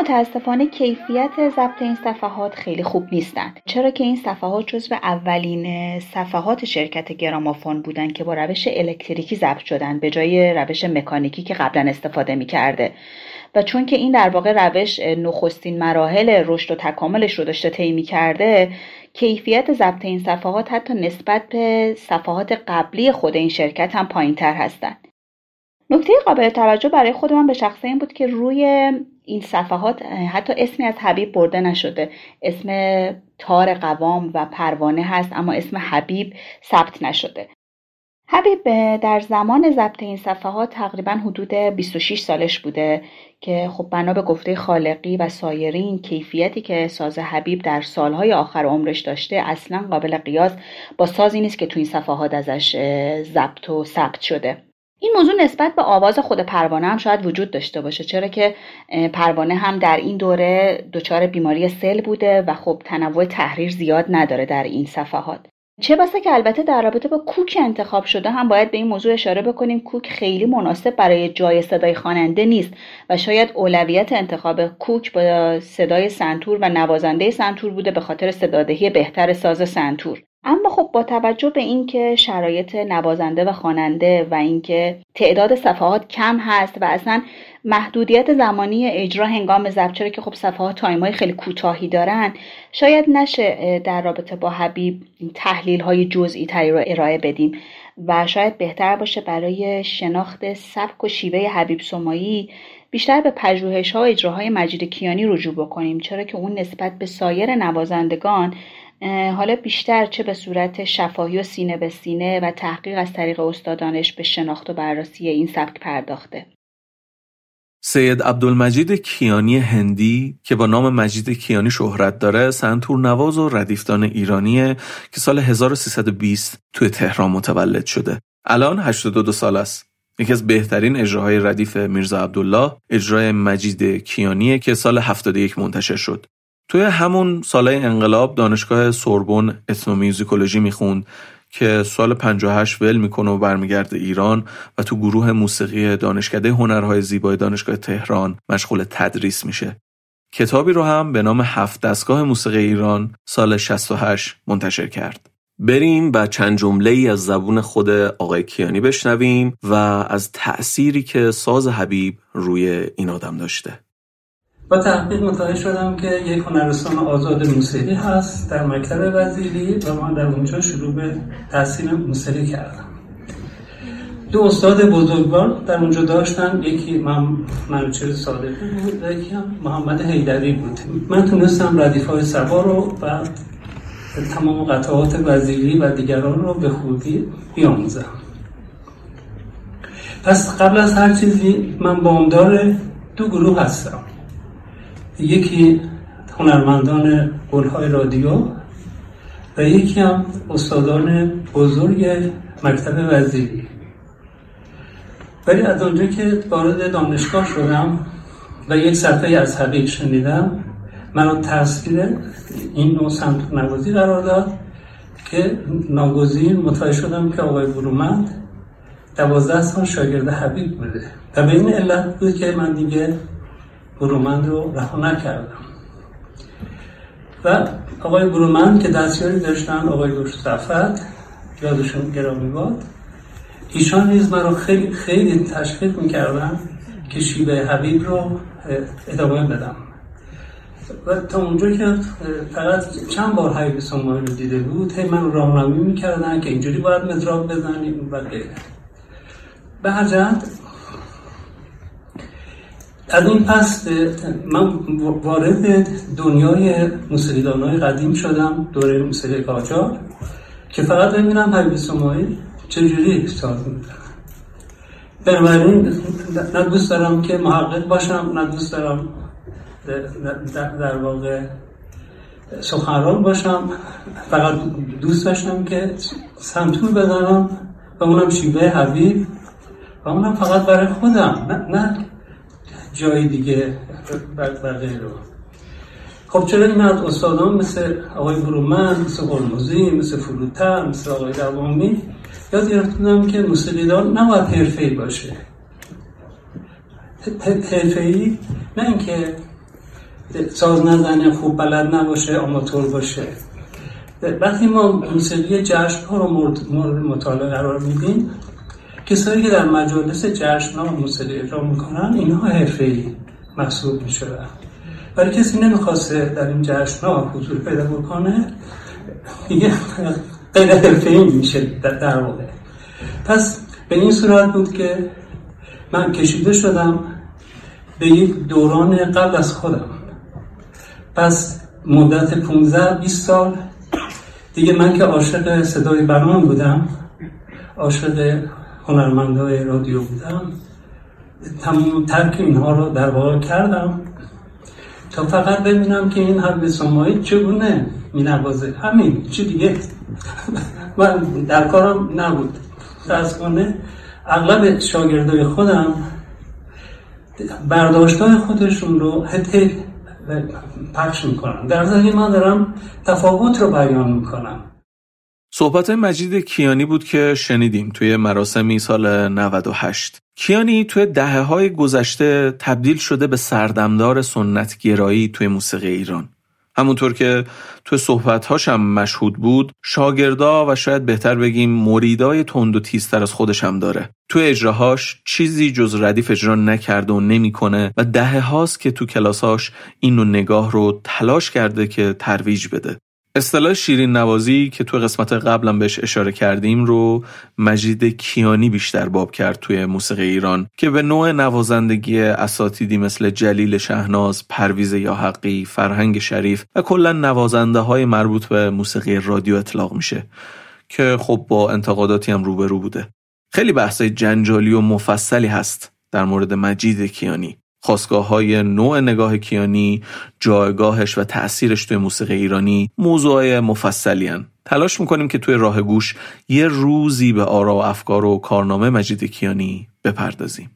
متاسفانه کیفیت ضبط این صفحات خیلی خوب نیستند چرا که این صفحات جزو اولین صفحات شرکت گرامافون بودن که با روش الکتریکی ضبط شدن به جای روش مکانیکی که قبلا استفاده می کرده و چون که این در واقع روش نخستین مراحل رشد و تکاملش رو داشته طی کرده کیفیت ضبط این صفحات حتی نسبت به صفحات قبلی خود این شرکت هم پایین تر هستند نکته قابل توجه برای خود من به شخصه این بود که روی این صفحات حتی اسمی از حبیب برده نشده. اسم تار قوام و پروانه هست اما اسم حبیب ثبت نشده. حبیب در زمان ضبط این صفحات تقریبا حدود 26 سالش بوده که خب بنا به گفته خالقی و سایرین کیفیتی که ساز حبیب در سالهای آخر عمرش داشته اصلا قابل قیاس با سازی نیست که تو این صفحات ازش ضبط و ثبت شده. این موضوع نسبت به آواز خود پروانه هم شاید وجود داشته باشه چرا که پروانه هم در این دوره دچار بیماری سل بوده و خب تنوع تحریر زیاد نداره در این صفحات. چه بسا که البته در رابطه با کوک انتخاب شده هم باید به این موضوع اشاره بکنیم. کوک خیلی مناسب برای جای صدای خواننده نیست و شاید اولویت انتخاب کوک با صدای سنتور و نوازنده سنتور بوده به خاطر صدادهی بهتر ساز سنتور. اما خب با توجه به اینکه شرایط نوازنده و خواننده و اینکه تعداد صفحات کم هست و اصلا محدودیت زمانی اجرا هنگام ضبط چرا که خب صفحات تایم های خیلی کوتاهی دارن شاید نشه در رابطه با حبیب تحلیل های جزئی تری رو ارائه بدیم و شاید بهتر باشه برای شناخت سبک و شیوه حبیب سمایی بیشتر به پژوهش ها و اجراهای مجید کیانی رجوع بکنیم چرا که اون نسبت به سایر نوازندگان حالا بیشتر چه به صورت شفاهی و سینه به سینه و تحقیق از طریق استادانش به شناخت و بررسی این سبک پرداخته. سید عبدالمجید کیانی هندی که با نام مجید کیانی شهرت داره سنتور نواز و ردیفدان ایرانیه که سال 1320 توی تهران متولد شده. الان 82 سال است. یکی از بهترین اجراهای ردیف میرزا عبدالله اجرای مجید کیانیه که سال 71 منتشر شد. توی همون سالهای انقلاب دانشگاه سوربن اتنومیوزیکولوژی می‌خوند که سال 58 ول می‌کنه و برمیگرده ایران و تو گروه موسیقی دانشکده هنرهای زیبای دانشگاه تهران مشغول تدریس میشه. کتابی رو هم به نام هفت دستگاه موسیقی ایران سال 68 منتشر کرد. بریم و چند جمله ای از زبون خود آقای کیانی بشنویم و از تأثیری که ساز حبیب روی این آدم داشته. تحقیق متوجه شدم که یک هنرستان آزاد موسیقی هست در مکتب وزیری و ما در اونجا شروع به تحصیل موسیقی کردم. دو استاد بزرگوار در اونجا داشتن یکی من منوچهر صادقی بود و یکی هم محمد حیدری بود. من تونستم ردیف های سبا رو و تمام قطعات وزیری و دیگران رو به خوبی بیاموزم. پس قبل از هر چیزی من بامدار دو گروه هستم. یکی هنرمندان گلهای رادیو و یکی هم استادان بزرگ مکتب وزیری. ولی از اونجا که وارد دانشگاه شدم و یک صفحه از حقیق شنیدم من تاثیر این نوع سمت نوازی قرار داد که ناگزیر متوجه شدم که آقای برومند دوازده سال شاگرد حبیب بوده. و به این علت بود که من دیگه برومند رو رها نکردم و آقای برومند که دستیاری داشتن آقای صفت یادشون گرامی باد ایشان نیز مرا خیلی خیلی تشویق می‌کردن که شیبه حبیب رو ادامه بدم. و تا اونجا که فقط چند بار حبیب سومایی رو دیده بود هی من راهنمایی می‌کردن که اینجوری باید مدراب بزنیم و غیره. به هر جهت از این پس من وارد دنیای موسیقیدان های قدیم شدم دوره موسیقی قاجار که فقط ببینم حبیب سمایی چجوری ساز می‌کنم. بنابراین نه دوست دارم که محقق باشم نه دوست دارم در واقع سخنران باشم. فقط دوست داشتم که سمتور بزنم و اونم شیوه حبیب و اونم فقط برای خودم نه, نه جای دیگه بقیه رو. خب چرا این از استادان مثل آقای برومن مثل قرموزی مثل فروتر مثل آقای دوامی یاد گرفتم که موسیقیدان نباید حرفه‌ای باشه. حرفه‌ای نه اینکه ساز نزنه خوب بلد نباشه آماتور باشه. وقتی ما موسیقی جشن ها رو مورد مطالعه قرار میدیم کسایی که در مجالس جشن ها موسیقی اجرا می‌کنن اینها حرفه‌ای محسوب می‌شدن. ولی کسی نمی‌خواسته در این جشن ها حضور پیدا بکنه دیگه غیر حرفه‌ای میشه در واقع. پس به این صورت بود که من کشیده شدم به یک دوران قبل از خودم. پس مدت 15 20 سال دیگه من که عاشق صدای برنامه بودم عاشق هنرمندای رادیو بودم. تمام ترک اینها رو در واقع کردم تا فقط ببینم که این حرب سمایی چگونه می نوازه همین چی دیگه؟ من در کارم نبود. کنه اغلب شاگردای خودم برداشتای خودشون رو حتی پخش می‌کنم در ضمن من دارم تفاوت رو بیان می‌کنم. صحبت مجید کیانی بود که شنیدیم توی مراسمی سال 98 کیانی توی دهه های گذشته تبدیل شده به سردمدار سنت گرایی توی موسیقی ایران. همونطور که توی صحبتهاش هم مشهود بود شاگردا و شاید بهتر بگیم مریدای تند و تیزتر از خودش هم داره. توی اجراهاش چیزی جز ردیف اجرا نکرده و نمی‌کنه و دهه هاست که تو کلاساش این نگاه رو تلاش کرده که ترویج بده. اصطلاح شیرین نوازی که تو قسمت قبلم بهش اشاره کردیم رو مجید کیانی بیشتر باب کرد توی موسیقی ایران که به نوع نوازندگی اساتیدی مثل جلیل شهناز، پرویز یاحقی، فرهنگ شریف و کلا نوازنده های مربوط به موسیقی رادیو اطلاق میشه که خب با انتقاداتی هم روبرو بوده. خیلی بحث جنجالی و مفصلی هست در مورد مجید کیانی خواستگاه های نوع نگاه کیانی جایگاهش و تأثیرش توی موسیقی ایرانی موضوع مفصلی هن. تلاش می‌کنیم که توی راه گوش یه روزی به آرا و افکار و کارنامه مجید کیانی بپردازیم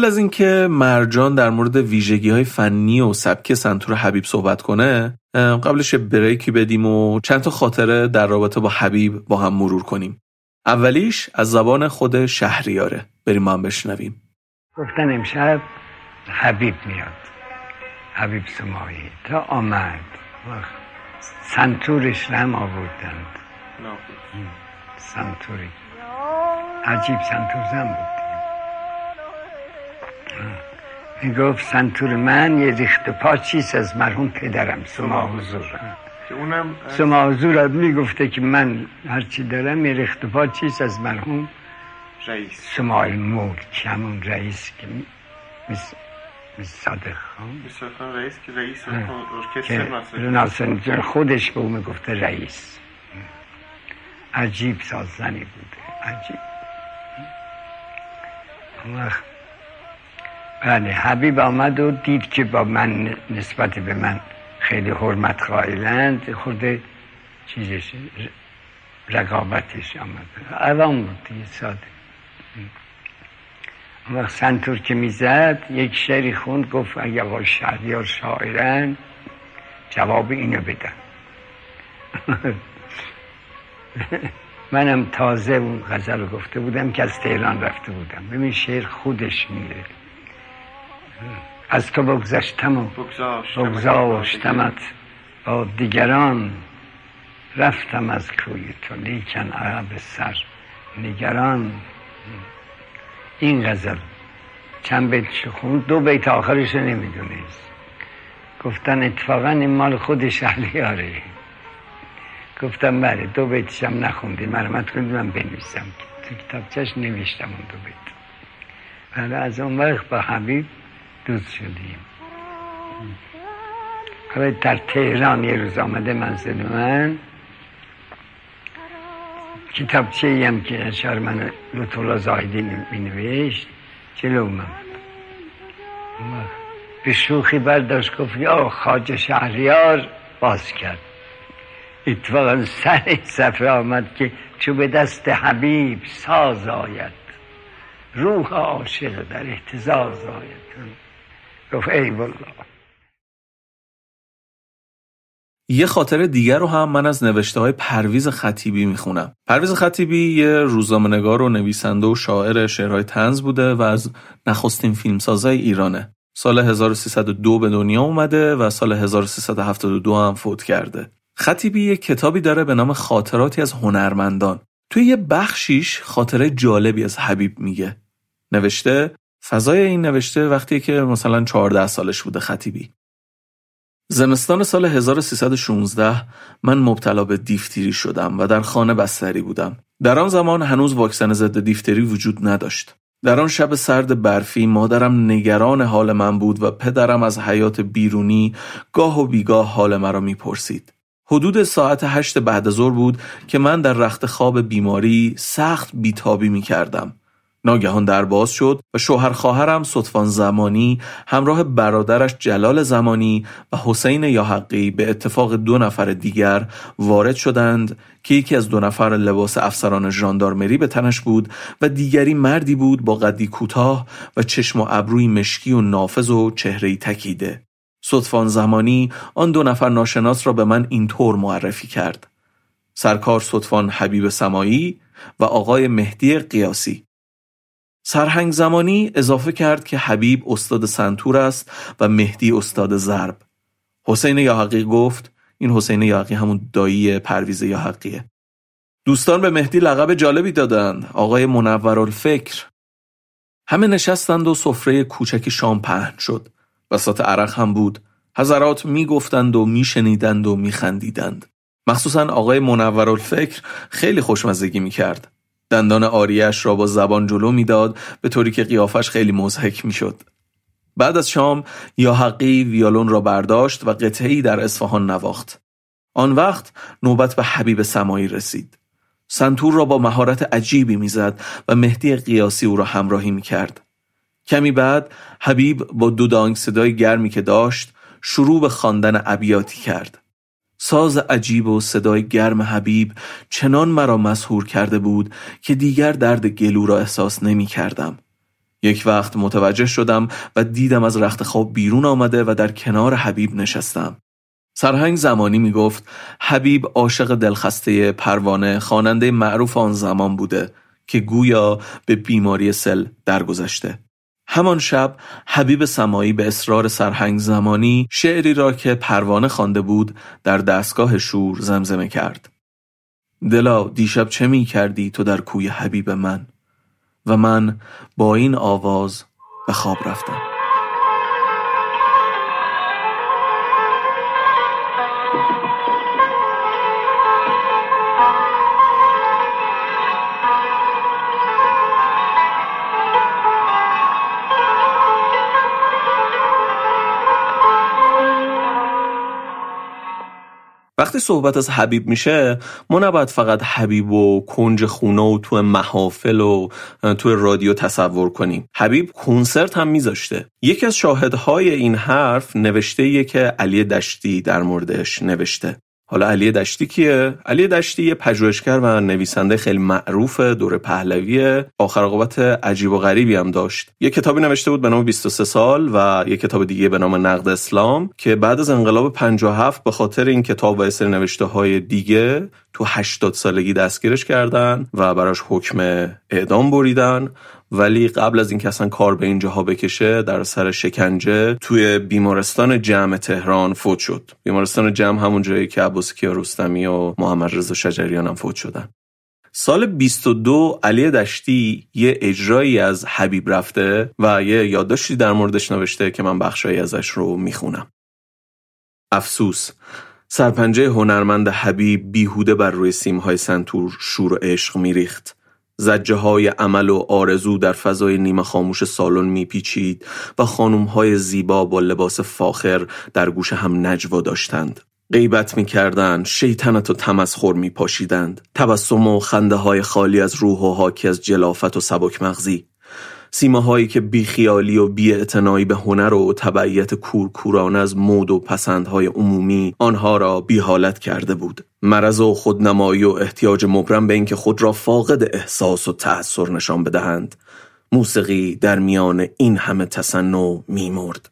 قبل از اینکه مرجان در مورد ویژگی های فنی و سبک سنتور حبیب صحبت کنه قبلش بریکی بدیم و چند تا خاطره در رابطه با حبیب با هم مرور کنیم. اولیش از زبان خود شهریاره. بریم ما هم بشنویم. گفتن امشب حبیب میاد. حبیب سمایی تا آمد. سنتورش هم آوردند. سنتوری. عجیب سنتور زن بود. می گفت سنتور من یه ریخت پا چیست از مرحوم پدرم سما حضور. سما حضور می گفته که من هرچی دارم یه ریخت پا چیست از مرحوم رئیس. سمای ملک همون رئیس که مثل صادق خان. رئیس که رئیس ارکستر خودش به اون گفته رئیس. عجیب سازنی بوده. عجیب. وقت بله حبیب آمد و دید که با من نسبت به من خیلی حرمت قائلند خورده چیزش رقابتش آمد. عوام بود دیگه ساده وقت سنتور که می‌زد یک شعری خوند گفت اگه آقا شهریار شاعرن جواب اینو بدن. منم تازه اون غزل رو گفته بودم که از تهران رفته بودم. ببین شعر خودش میره. از تو بگذشتم و بگذاشتمت. با دیگران رفتم از کوی تو لیکن عرب سر نگران. این غزل چند بیت خوند؟ دو بیت آخرش رو نمی‌دونست گفتن اتفاقا این مال خود شهریاره. گفتم بله دو بیتش هم نخوندی. مرمت کنید من بنویسم. تو کتابچش نوشتم اون دو بیت. بله از اون وقت با حبیب دوست شدیم. حالا در تهران یه روز آمده منزل من. کتابچه هم که اشار من الله زاهدی می نوشت جلو من به شوخی برداشت گفت یا خاج شهریار باز کرد. اتفاقا سر صفحه آمد که چو به دست حبیب ساز آید. روح عاشق در احتزاز آید. گفت ای یه خاطر دیگر رو هم من از نوشته های پرویز خطیبی می‌خونم. پرویز خطیبی یه روزنامه‌نگار و نویسنده و شاعر شعرهای تنز بوده و از نخستین فیلمسازای ایرانه. سال 1302 به دنیا اومده و سال 1372 هم فوت کرده. خطیبی یه کتابی داره به نام خاطراتی از هنرمندان. توی یه بخشیش خاطره جالبی از حبیب میگه. نوشته فضای این نوشته وقتی که مثلا 14 سالش بوده خطیبی. زمستان سال 1316 من مبتلا به دیفتری شدم و در خانه بستری بودم. در آن زمان هنوز واکسن ضد دیفتری وجود نداشت. در آن شب سرد برفی مادرم نگران حال من بود و پدرم از حیات بیرونی گاه و بیگاه حال مرا می‌پرسید. حدود ساعت هشت بعد ظهر بود که من در رخت خواب بیماری سخت بیتابی می کردم. ناگهان در باز شد و شوهر خواهرم صدفان زمانی همراه برادرش جلال زمانی و حسین یاحقی به اتفاق دو نفر دیگر وارد شدند که یکی از دو نفر لباس افسران ژاندارمری به تنش بود و دیگری مردی بود با قدی کوتاه و چشم و ابروی مشکی و نافذ و چهرهی تکیده. صدفان زمانی آن دو نفر ناشناس را به من اینطور معرفی کرد. سرکار صدفان حبیب سمایی و آقای مهدی قیاسی. سرهنگ زمانی اضافه کرد که حبیب استاد سنتور است و مهدی استاد ضرب. حسین یاحقی گفت این حسین یاحقی همون دایی پرویز یاحقیه. دوستان به مهدی لقب جالبی دادند آقای منورالفکر. همه نشستند و سفره کوچکی شام پهن شد. وسط عرق هم بود. حضرات می گفتند و می شنیدند و می خندیدند. مخصوصا آقای منورالفکر خیلی خوشمزگی می کرد. دندان آریش را با زبان جلو می‌داد به طوری که قیافش خیلی مزهک می‌شد. بعد از شام یا حقی ویالون را برداشت و قطعی در اصفهان نواخت. آن وقت نوبت به حبیب سمایی رسید. سنتور را با مهارت عجیبی می‌زد و مهدی قیاسی او را همراهی می‌کرد. کمی بعد حبیب با دو دانگ صدای گرمی که داشت شروع به خواندن ابیاتی کرد. ساز عجیب و صدای گرم حبیب چنان مرا مسهور کرده بود که دیگر درد گلو را احساس نمی کردم. یک وقت متوجه شدم و دیدم از رخت خواب بیرون آمده و در کنار حبیب نشستم. سرهنگ زمانی می گفت حبیب عاشق دلخسته پروانه خواننده معروف آن زمان بوده که گویا به بیماری سل درگذشته. همان شب حبیب سمایی به اصرار سرهنگ زمانی شعری را که پروانه خوانده بود در دستگاه شور زمزمه کرد. دلا دیشب چه می کردی تو در کوی حبیب من و من با این آواز به خواب رفتم. وقتی صحبت از حبیب میشه ما نباید فقط حبیب و کنج خونه و تو محافل و تو رادیو تصور کنیم. حبیب کنسرت هم میذاشته. یکی از شاهدهای این حرف نوشته که علی دشتی در موردش نوشته. حالا علی دشتی کیه؟ علی دشتی یه پژوهشگر و نویسنده خیلی معروف دور پهلوی آخر عاقبت عجیب و غریبی هم داشت. یه کتابی نوشته بود به نام 23 سال و یه کتاب دیگه به نام نقد اسلام که بعد از انقلاب 57 به خاطر این کتاب و سری نوشته های دیگه تو 80 سالگی دستگیرش کردن و براش حکم اعدام بریدن ولی قبل از اینکه اصلا کار به اینجاها بکشه در سر شکنجه توی بیمارستان جمع تهران فوت شد. بیمارستان جمع همون جایی که عباس کیارستمی و محمد رضا شجریان هم فوت شدن. سال 22 علی دشتی یه اجرایی از حبیب رفته و یه یادداشتی در موردش نوشته که من بخشایی ازش رو می‌خونم. افسوس سرپنجه هنرمند حبیب بیهوده بر روی سیمهای سنتور شور و عشق میریخت. زجه های عمل و آرزو در فضای نیمه خاموش سالن میپیچید و خانوم های زیبا با لباس فاخر در گوش هم نجوا داشتند. غیبت می‌کردند، شیطنت و تمسخر میپاشیدند. تبسم و خنده های خالی از روح و حاکی از جلافت و سبک مغزی. سیماهایی که بیخیالی و بیاعتنایی به هنر و تبعیت کورکورانه از مود و پسندهای عمومی آنها را بیحالت کرده بود. مرض و خودنمایی و احتیاج مبرم به اینکه خود را فاقد احساس و تأثیر نشان بدهند موسیقی در میان این همه تصنع میمرد.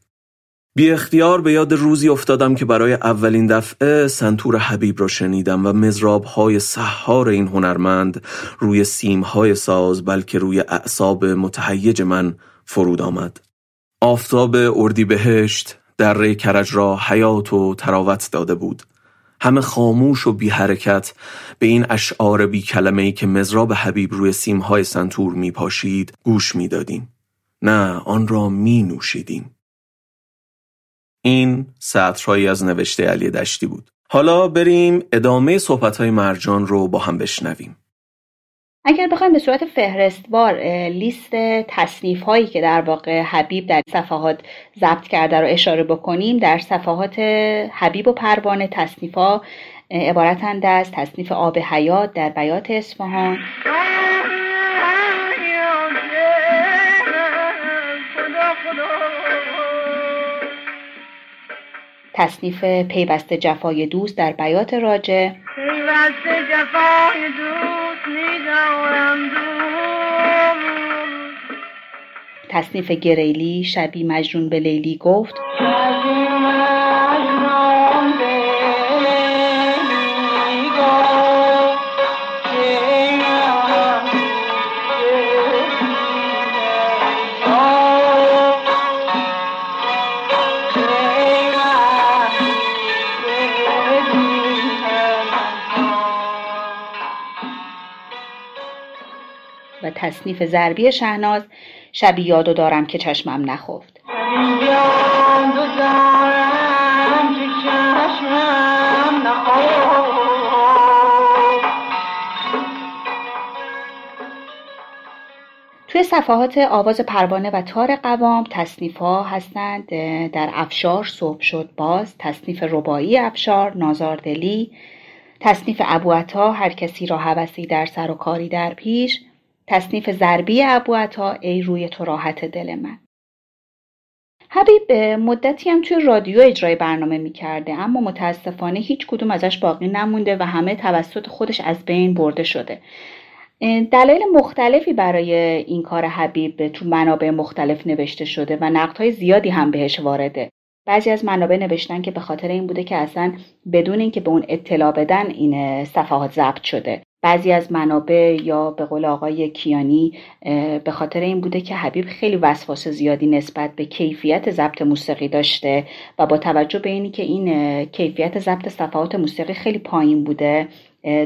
بی اختیار به یاد روزی افتادم که برای اولین دفعه سنتور حبیب را شنیدم و مزراب های سحار این هنرمند روی سیم های ساز بلکه روی اعصاب متهیج من فرود آمد. آفتاب اردی بهشت در کرج را حیات و تراوت داده بود. همه خاموش و بی حرکت به این اشعار بی کلمه ای که مزراب حبیب روی سیم های سنتور می پاشید گوش می دادیم. نه آن را می نوشیدیم. این سطرهایی از نوشته علی دشتی بود. حالا بریم ادامه صحبتهای مرجان رو با هم بشنویم. اگر بخوایم به صورت فهرستوار لیست تصنیف هایی که در واقع حبیب در صفحات ضبط کرده رو اشاره بکنیم در صفحات حبیب و پروانه تصنیف ها عبارتند از تصنیف آب حیات در بیات اصفهان تصنیف پیوسته جفای دوست در بیات راجه پیوسته جفای دوست تصنیف گریلی شبی مجنون به لیلی گفت. تصنیف ضربی شهناز شبی یادو دارم که چشمم نخفت. توی صفحات آواز پروانه و تار قوام تصنیف ها هستند در افشار صبح شد باز تصنیف ربایی افشار نازاردلی تصنیف ابوعطا هر کسی را حوثی در سر و کاری در پیش تصنیف ضربی ابو عطا ای روی تو راحت دل من. حبیب مدتی هم توی رادیو اجرای برنامه می‌کرده اما متاسفانه هیچ کدوم ازش باقی نمونده و همه توسط خودش از بین برده شده. دلایل مختلفی برای این کار حبیب تو منابع مختلف نوشته شده و نقدهای زیادی هم بهش وارده. بعضی از منابع نوشتن که به خاطر این بوده که اصلا بدون اینکه به اون اطلاع بدن این صفحات ضبط شده. بعضی از منابع یا به قول آقای کیانی به خاطر این بوده که حبیب خیلی وسواس زیادی نسبت به کیفیت ضبط موسیقی داشته و با توجه به اینی که این کیفیت ضبط صفحات موسیقی خیلی پایین بوده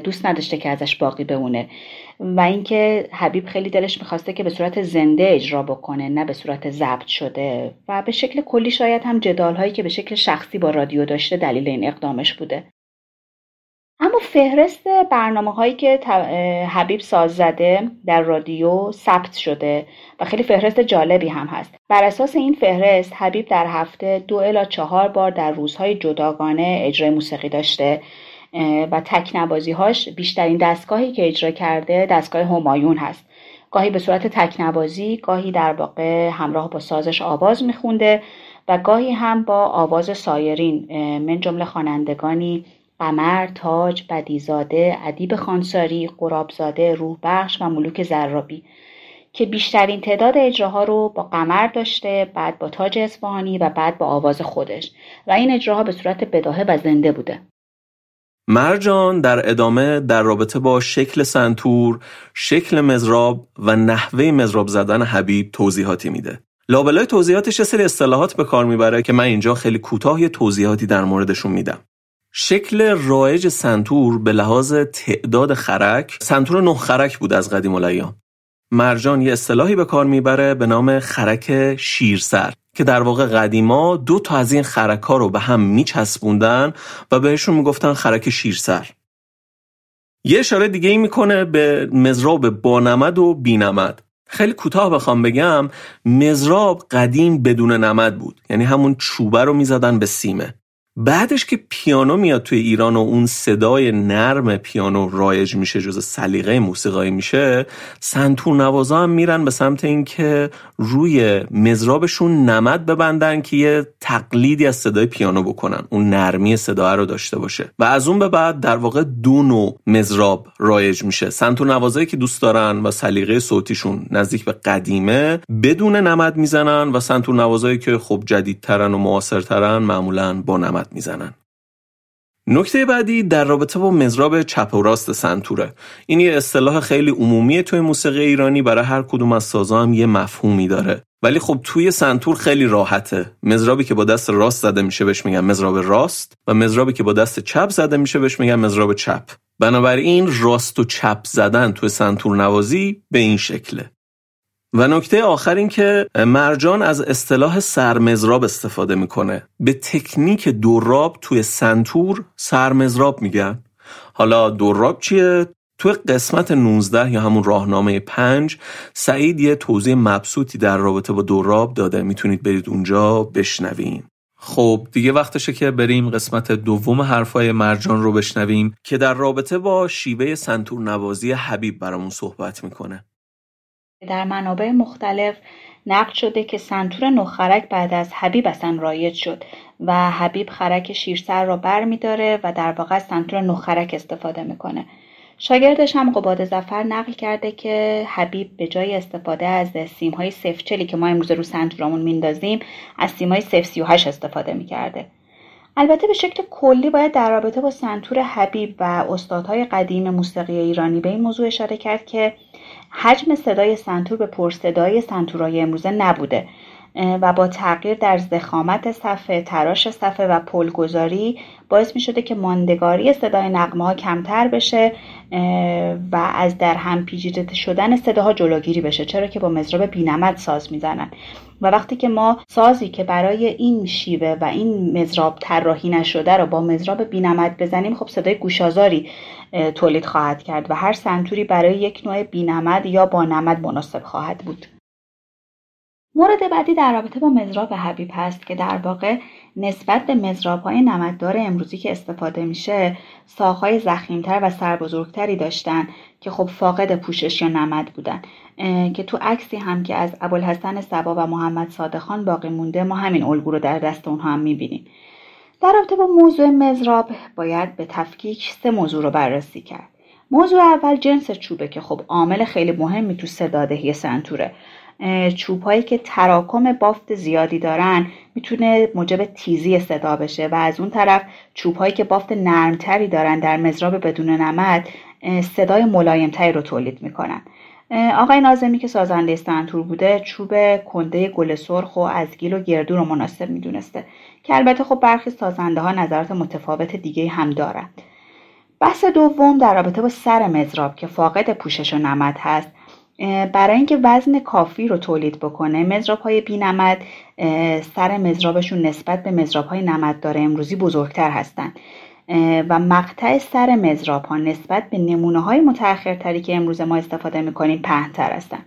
دوست نداشته که ازش باقی بمونه. و اینکه حبیب خیلی دلش می‌خواسته که به صورت زنده اجرا بکنه نه به صورت ضبط شده. و به شکل کلی شاید هم جدال هایی که به شکل شخصی با رادیو داشته دلیل این اقدامش بوده. اما فهرست برنامه هایی که حبیب ساز زده در رادیو ثبت شده و خیلی فهرست جالبی هم هست. بر اساس این فهرست حبیب در هفته دو الا چهار بار در روزهای جداگانه اجرای موسیقی داشته و تک هاش بیشترین دستگاهی که اجرا کرده دستگاه همایون هست. گاهی به صورت تک نوازی گاهی در واقع همراه با سازش آواز میخونده و گاهی هم با آواز سایرین من جمله خوانندگانی قمر، تاج، بدیزاده، ادیب خانساری، قرابزاده، روحبخش و ملوک زرابی که بیشترین تعداد اجراها رو با قمر داشته بعد با تاج اصفهانی و بعد با آواز خودش و این اجراها به صورت بداهه و زنده بوده مرجان در ادامه در رابطه با شکل سنتور، شکل مزراب و نحوه مزراب زدن حبیب توضیحاتی میده. لابلای توضیحاتش یه سری اصطلاحات به کار می‌بره که من اینجا خیلی کوتاه توضیحاتی در موردشون میدم. شکل رایج سنتور به لحاظ تعداد خرک سنتور نه خرک بود از قدیم الایام. مرجان یه اصطلاحی به کار می‌بره به نام خرک شیرسر که در واقع قدیما دو تا از این خرک ها رو به هم میچسبوندن و بهشون می‌گفتن خرک شیرسر. یه اشاره دیگه ای می‌کنه به مزراب بانمد و بینمد. خیلی کوتاه بخوام بگم مزراب قدیم بدون نمد بود یعنی همون چوبه رو می‌زدن به سیمه. بعدش که پیانو میاد توی ایران و اون صدای نرم پیانو رایج میشه جز سلیقه موسیقایی میشه سنتور نوازا هم میرن به سمت اینکه روی مزرابشون نمد ببندن که یه تقلیدی از صدای پیانو بکنن اون نرمی صدا رو داشته باشه. و از اون به بعد در واقع دو نوع مزراب رایج میشه. سنتور نوازایی که دوست دارن و سلیقه صوتیشون نزدیک به قدیمه بدون نمد می‌زنن و سنتور نوازایی که خب جدیدترن و معاصرترن معمولا با نمد می‌زنن. نکته بعدی در رابطه با مزراب چپ و راست سنتوره. این یه اصطلاح خیلی عمومیه توی موسیقی ایرانی برای هر کدوم از سازا هم یه مفهومی داره. ولی خب توی سنتور خیلی راحته. مزرابی که با دست راست زده میشه بهش میگن مزراب راست و مزرابی که با دست چپ زده میشه بهش میگن مزراب چپ. بنابراین راست و چپ زدن توی سنتور نوازی به این شکله. و نکته آخر این که مرجان از اصطلاح سرمزراب استفاده می‌کنه. به تکنیک دوراب توی سنتور سرمزراب میگن حالا دوراب چیه؟ توی قسمت 19 یا همون راهنامه 5 سعید یه توضیح مبسوطی در رابطه با دوراب داده. می‌تونید برید اونجا بشنوین خب دیگه وقتشه که بریم قسمت دوم حرفای مرجان رو بشنویم که در رابطه با شیوه سنتور نوازی حبیب برامون صحبت می‌کنه. در منابع مختلف نقد شده که سنتور نخرک بعد از حبیب اصلا رایج شد و حبیب خرک شیرسر را بر می داره و در واقع سنتور نخرک استفاده می‌کنه. شاگردش هم قباد زفر نقل کرده که حبیب به جای استفاده از سیم های چلی که ما امروز رو سنتورامون میندازیم از سیم های هاش استفاده می‌کرده. البته به شکل کلی باید در رابطه با سنتور حبیب و استادهای قدیم موسیقی ایرانی به این موضوع اشاره کرد که حجم صدای سنتور به پرصدای سنتورهای امروزه نبوده و با تغییر در زخامت صفحه تراش صفحه و پلگذاری باعث می شده که ماندگاری صدای نقمه ها کمتر بشه و از در هم پیچیده شدن صداها جلوگیری بشه چرا که با مزراب بینمد ساز می‌زنن. و وقتی که ما سازی که برای این شیوه و این مزراب طراحی نشده رو با مزراب بینمد بزنیم خب صدای گوشازاری تولید خواهد کرد و هر سنتوری برای یک نوع بینمد یا با نمد مناسب خواهد بود. مورد بعدی در رابطه با مزراب حبیب هست که در واقع نسبت به مزراب های نمددار امروزی که استفاده میشه ساقهای زخیمتر و سربزرگتری داشتن که خب فاقد پوشش یا نمد بودن. که تو عکسی هم که از ابوالحسن سبا و محمد صادقان باقی مونده ما همین الگو رو در دست اونها هم می‌بینیم. در رابطه با موضوع مزراب باید به تفکیک سه موضوع رو بررسی کرد. موضوع اول جنس چوبه که خب عامل خیلی مهمی تو صدادهی سنتوره. چوب هایی که تراکم بافت زیادی دارن می‌تونه موجب تیزی صدا بشه و از اون طرف چوب هایی که بافت نرمتری دارن در مزراب بدون نمد صدای ملایمتری رو تولید می‌کنن. آقای نازمی که سازنده سنتور بوده چوب کنده گل سرخ و از گیل و گردو رو مناسب می‌دونسته که البته خب برخی سازنده ها نظرات متفاوت دیگه هم دارند بحث دوم در رابطه با سر مزراب که فاقد پوشش و نمد هست. برای اینکه وزن کافی رو تولید بکنه مزراب های بی نمد سر مزرابشون نسبت به مزراب های نمد داره امروزی بزرگتر هستند و مقطع سر مزراب ها نسبت به نمونه های متأخرتری که امروز ما استفاده می‌کنیم پهنتر هستن.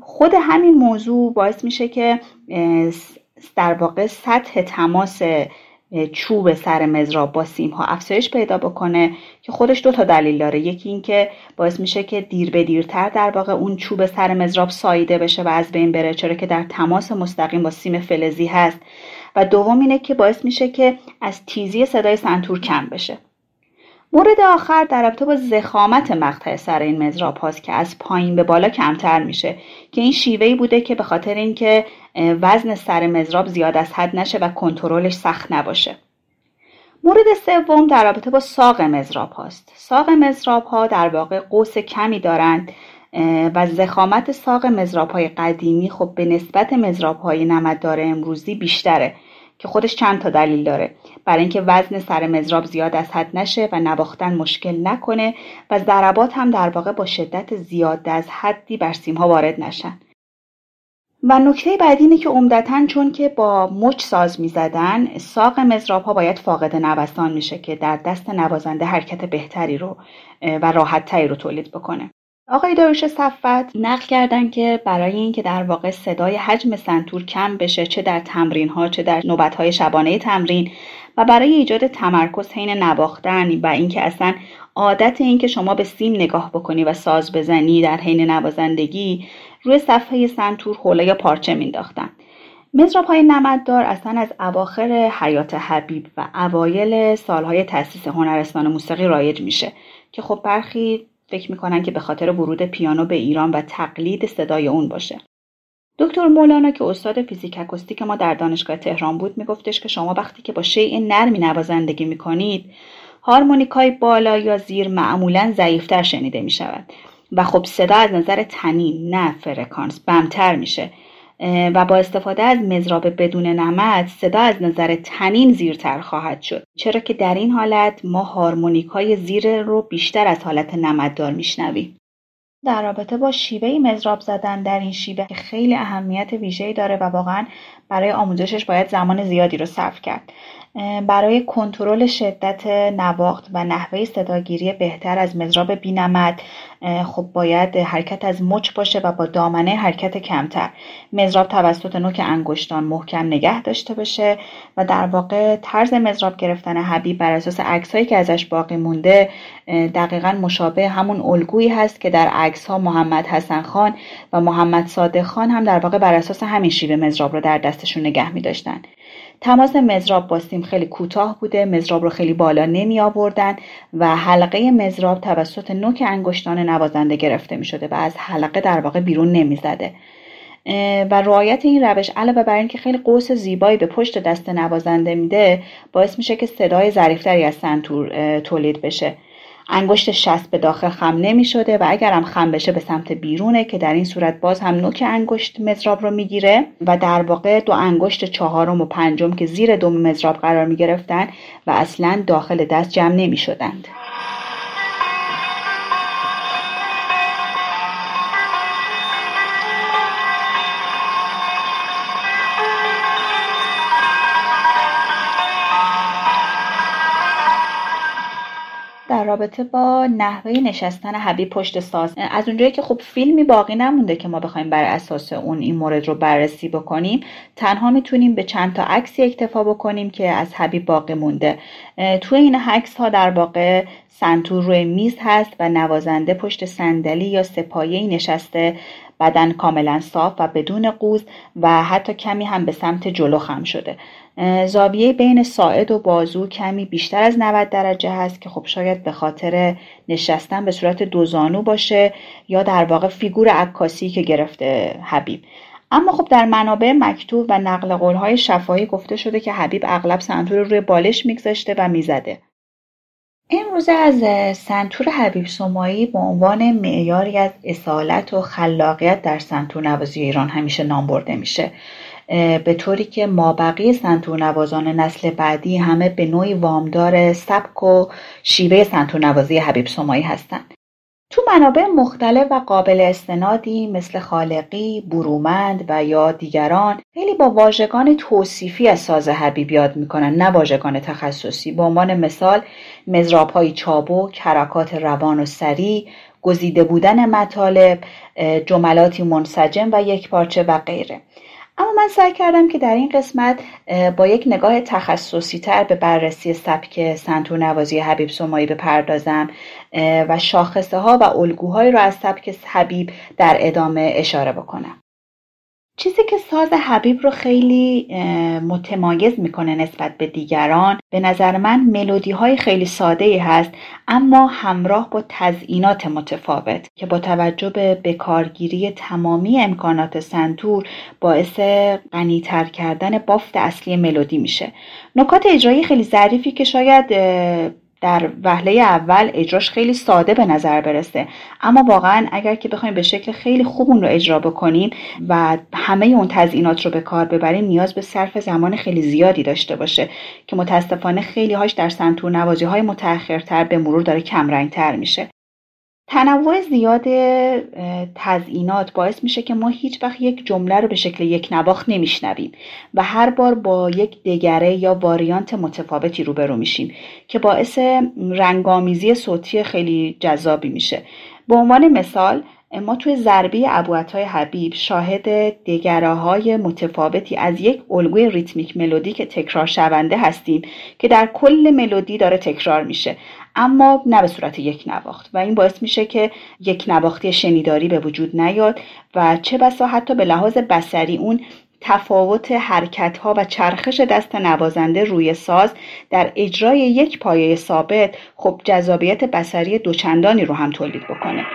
خود همین موضوع باعث میشه که در واقع سطح تماس چوب سر مزراب با سیم ها افزایش پیدا بکنه که خودش دو تا دلیل داره. یکی اینکه باعث میشه که دیر به دیرتر در واقع اون چوب سر مزراب ساییده بشه و از بین بره چرا که در تماس مستقیم با سیم فلزی هست. و دوم اینه که باعث میشه که از تیزی صدای سنتور کم بشه. مورد آخر در رابطه با زخامت مقطع سر این مزراب هاست که از پایین به بالا کمتر میشه که این شیوهی بوده که به خاطر اینکه وزن سر مزراب زیاد از حد نشه و کنترلش سخت نباشه. مورد سوم در رابطه با ساق مزراب هاست ساق مزراب ها در واقع قوس کمی دارند و زخامت ساق مزراب های قدیمی خب به نسبت مزراب های نمددار امروزی بیشتره. که خودش چند تا دلیل داره. برای اینکه وزن سر مزراب زیاد از حد نشه و نواختن مشکل نکنه و ضربات هم در واقع با شدت زیاد از حدی بر سیم ها وارد نشن. و نکته بعدی اینه که عمدتا چون که با مچ ساز می‌زدن ساق مزراب ها باید فاقد نوسان میشه که در دست نوازنده حرکت بهتری رو و راحتتری رو تولید بکنه. آقای داروش صفت نقل کردن که برای اینکه در واقع صدای حجم سنتور کم بشه چه در تمرین ها چه در نوبت های شبانه تمرین و برای ایجاد تمرکز حین نواختن و اینکه اصلا عادت اینکه شما به سیم نگاه بکنی و ساز بزنی در حین نوازندگی روی صفحه سنتور حوله یا پارچه مینداختن مزراب های نمددار اصلا از اواخر حیات حبیب و اوایل سالهای تاسیس هنرستان موسیقی رایج میشه. که خب برخی فکر می‌کنن که به خاطر ورود پیانو به ایران و تقلید صدای اون باشه. دکتر مولانا که استاد فیزیک اکوستیک ما در دانشگاه تهران بود میگفتش که شما وقتی که با شیء نرمی نوازندگی می‌کنید هارمونیکای بالا یا زیر معمولا ضعیفتر شنیده می‌شود و خب صدا از نظر تنین نه فرکانس بمتر میشه. و با استفاده از مزراب بدون نمد صدا از نظر تنین زیرتر خواهد شد. چرا که در این حالت ما هارمونیک های زیر رو بیشتر از حالت نمددار میشنویم. در رابطه با شیوه مزراب زدن در این شیوه که خیلی اهمیت ویژه‌ای داره و واقعا برای آموزشش باید زمان زیادی رو صرف کرد. برای کنترل شدت نواخت و نحوه صداگیری بهتر از مزراب بینمد خب باید حرکت از مچ باشه و با دامنه حرکت کمتر مزراب توسط نوک انگشتان محکم نگه داشته باشه و در واقع طرز مزراب گرفتن حبیب بر اساس عکسهایی که ازش باقی مونده دقیقا مشابه همون الگویی هست که در عکس ها محمد حسن خان و محمد صادق خان هم در واقع بر اساس همین شیوه مزراب رو در دستشون نگه می داشتن. تماس مزراب با سیم خیلی کوتاه بوده مزراب رو خیلی بالا نمی آوردن و حلقه مزراب توسط نوک انگشتان نوازنده گرفته می شده و از حلقه در واقع بیرون نمی زده. و رعایت این روش علاوه بر اینکه خیلی قوس زیبایی به پشت دست نوازنده میده باعث میشه که صدای ظریفتری از سنتور تولید بشه انگشت شست به داخل خم نمی شده و اگر هم خم بشه به سمت بیرونه که در این صورت باز هم نوک انگشت مزراب رو می‌گیره و در واقع دو انگشت چهارم و پنجم که زیر دوم مزراب قرار می گرفتن و اصلا داخل دست جمع نمی شدند. رابطه با نحوه نشستن حبیب پشت ساز. از اونجایی که خب فیلمی باقی نمونده که ما بخوایم بر اساس اون این مورد رو بررسی بکنیم تنها می‌تونیم به چند تا عکسی اکتفا بکنیم که از حبیب باقی مونده. توی این عکس ها در واقع سنتور روی میز هست و نوازنده پشت صندلی یا سپایه نشسته بدن کاملا صاف و بدون قوز و حتی کمی هم به سمت جلو خم شده. زاویه بین ساعد و بازو کمی بیشتر از 90 درجه هست که خب شاید به خاطر نشستن به صورت دوزانو باشه یا در واقع فیگور عکاسی که گرفته حبیب. اما خب در منابع مکتوب و نقل قولهای شفاهی گفته شده که حبیب اغلب سنتور رو روی بالش میگذاشته و می‌زده. امروزه از سنتور حبیب سمایی به عنوان معیاری از اصالت و خلاقیت در سنتور نوازی ایران همیشه نام برده میشه. به طوری که مابقی سنتور نوازان نسل بعدی همه به نوعی وامدار سبک و شیوه سنتور نوازی حبیب سمایی هستند. تو منابع مختلف و قابل استنادی مثل خالقی، برومند و یا دیگران خیلی با واژگان توصیفی از ساز حبیب یاد می‌کنن نه واژگان تخصصی. به عنوان مثال مزراب های چابک، حرکات روان و سریع، گزیده بودن مطالب، جملاتی منسجم و یک پارچه و غیره. اما من سعی کردم که در این قسمت با یک نگاه تخصصی تر به بررسی سبک سنتور نوازی حبیب سمایی بپردازم و شاخصه ها و الگوهایی را از سبک حبیب در ادامه اشاره بکنم. چیزی که ساز حبیب رو خیلی متمایز می‌کنه نسبت به دیگران به نظر من ملودی های خیلی ساده ای هست اما همراه با تزئینات متفاوت که با توجه به بکارگیری تمامی امکانات سنتور باعث غنیتر کردن بافت اصلی ملودی میشه. نکات اجرایی خیلی ظریفی که شاید در وهله اول اجراش خیلی ساده به نظر برسه. اما واقعا اگر که بخوایم به شکل خیلی خوب اون رو اجرا بکنیم و همه اون تزئینات رو به کار ببریم نیاز به صرف زمان خیلی زیادی داشته باشه که متاسفانه خیلی هاش در سنتور نوازی های متأخرتر به مرور داره کمرنگتر میشه. تنوع زیاد تزئینات باعث میشه که ما هیچ وقت یک جمله رو به شکل یک نواخت نمیشنویم و هر بار با یک دگره یا واریانت متفاوتی روبرو میشیم که باعث رنگامیزی صوتی خیلی جذابی میشه. به عنوان مثال ما توی ضربه ابوعطای حبیب شاهد دگره های متفاوتی از یک الگوی ریتمیک ملودی که تکرار شونده هستیم که در کل ملودی داره تکرار میشه. اما نه به صورت یک نواخت. و این باعث میشه که یک نواختی شنیداری به وجود نیاد و چه بسا حتی به لحاظ بسری اون تفاوت حرکت ها و چرخش دست نوازنده روی ساز در اجرای یک پایه ثابت خب جذابیت بسری دوچندانی رو هم تولید بکنه.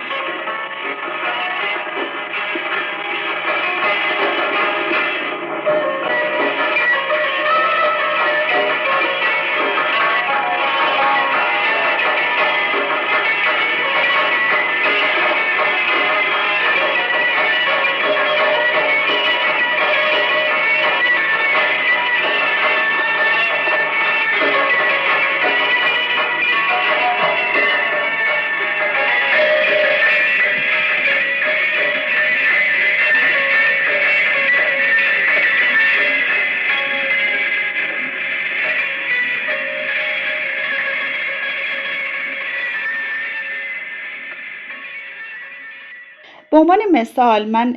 به عنوان مثال من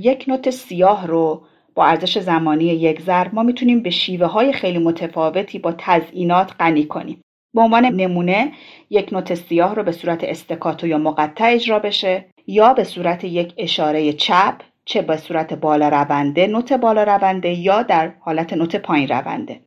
یک نوت سیاه رو با ارزش زمانی یک ضرب ما می‌تونیم به شیوه های خیلی متفاوتی با تزئینات غنی کنیم. به عنوان نمونه یک نوت سیاه رو به صورت استکاتو یا مقطع اجرا بشه یا به صورت یک اشاره چپ چه به صورت بالا رونده نوت بالا رونده یا در حالت نوت پایین رونده.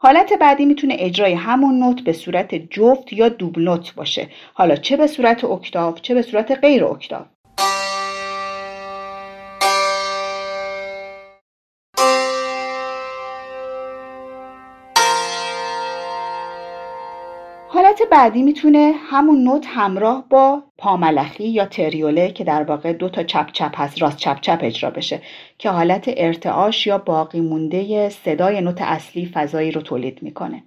حالت بعدی می‌تونه اجرای همون نوت به صورت جفت یا دوبل نوت باشه. حالا چه به صورت اکتاف چه به صورت غیر اکتاف حالت بعدی می‌تونه همون نوت همراه با پاملخی یا تریوله که در واقع دو تا چپ چپ هست راست چپ چپ اجرا بشه که حالت ارتعاش یا باقی مونده صدای نوت اصلی فضایی رو تولید می‌کنه.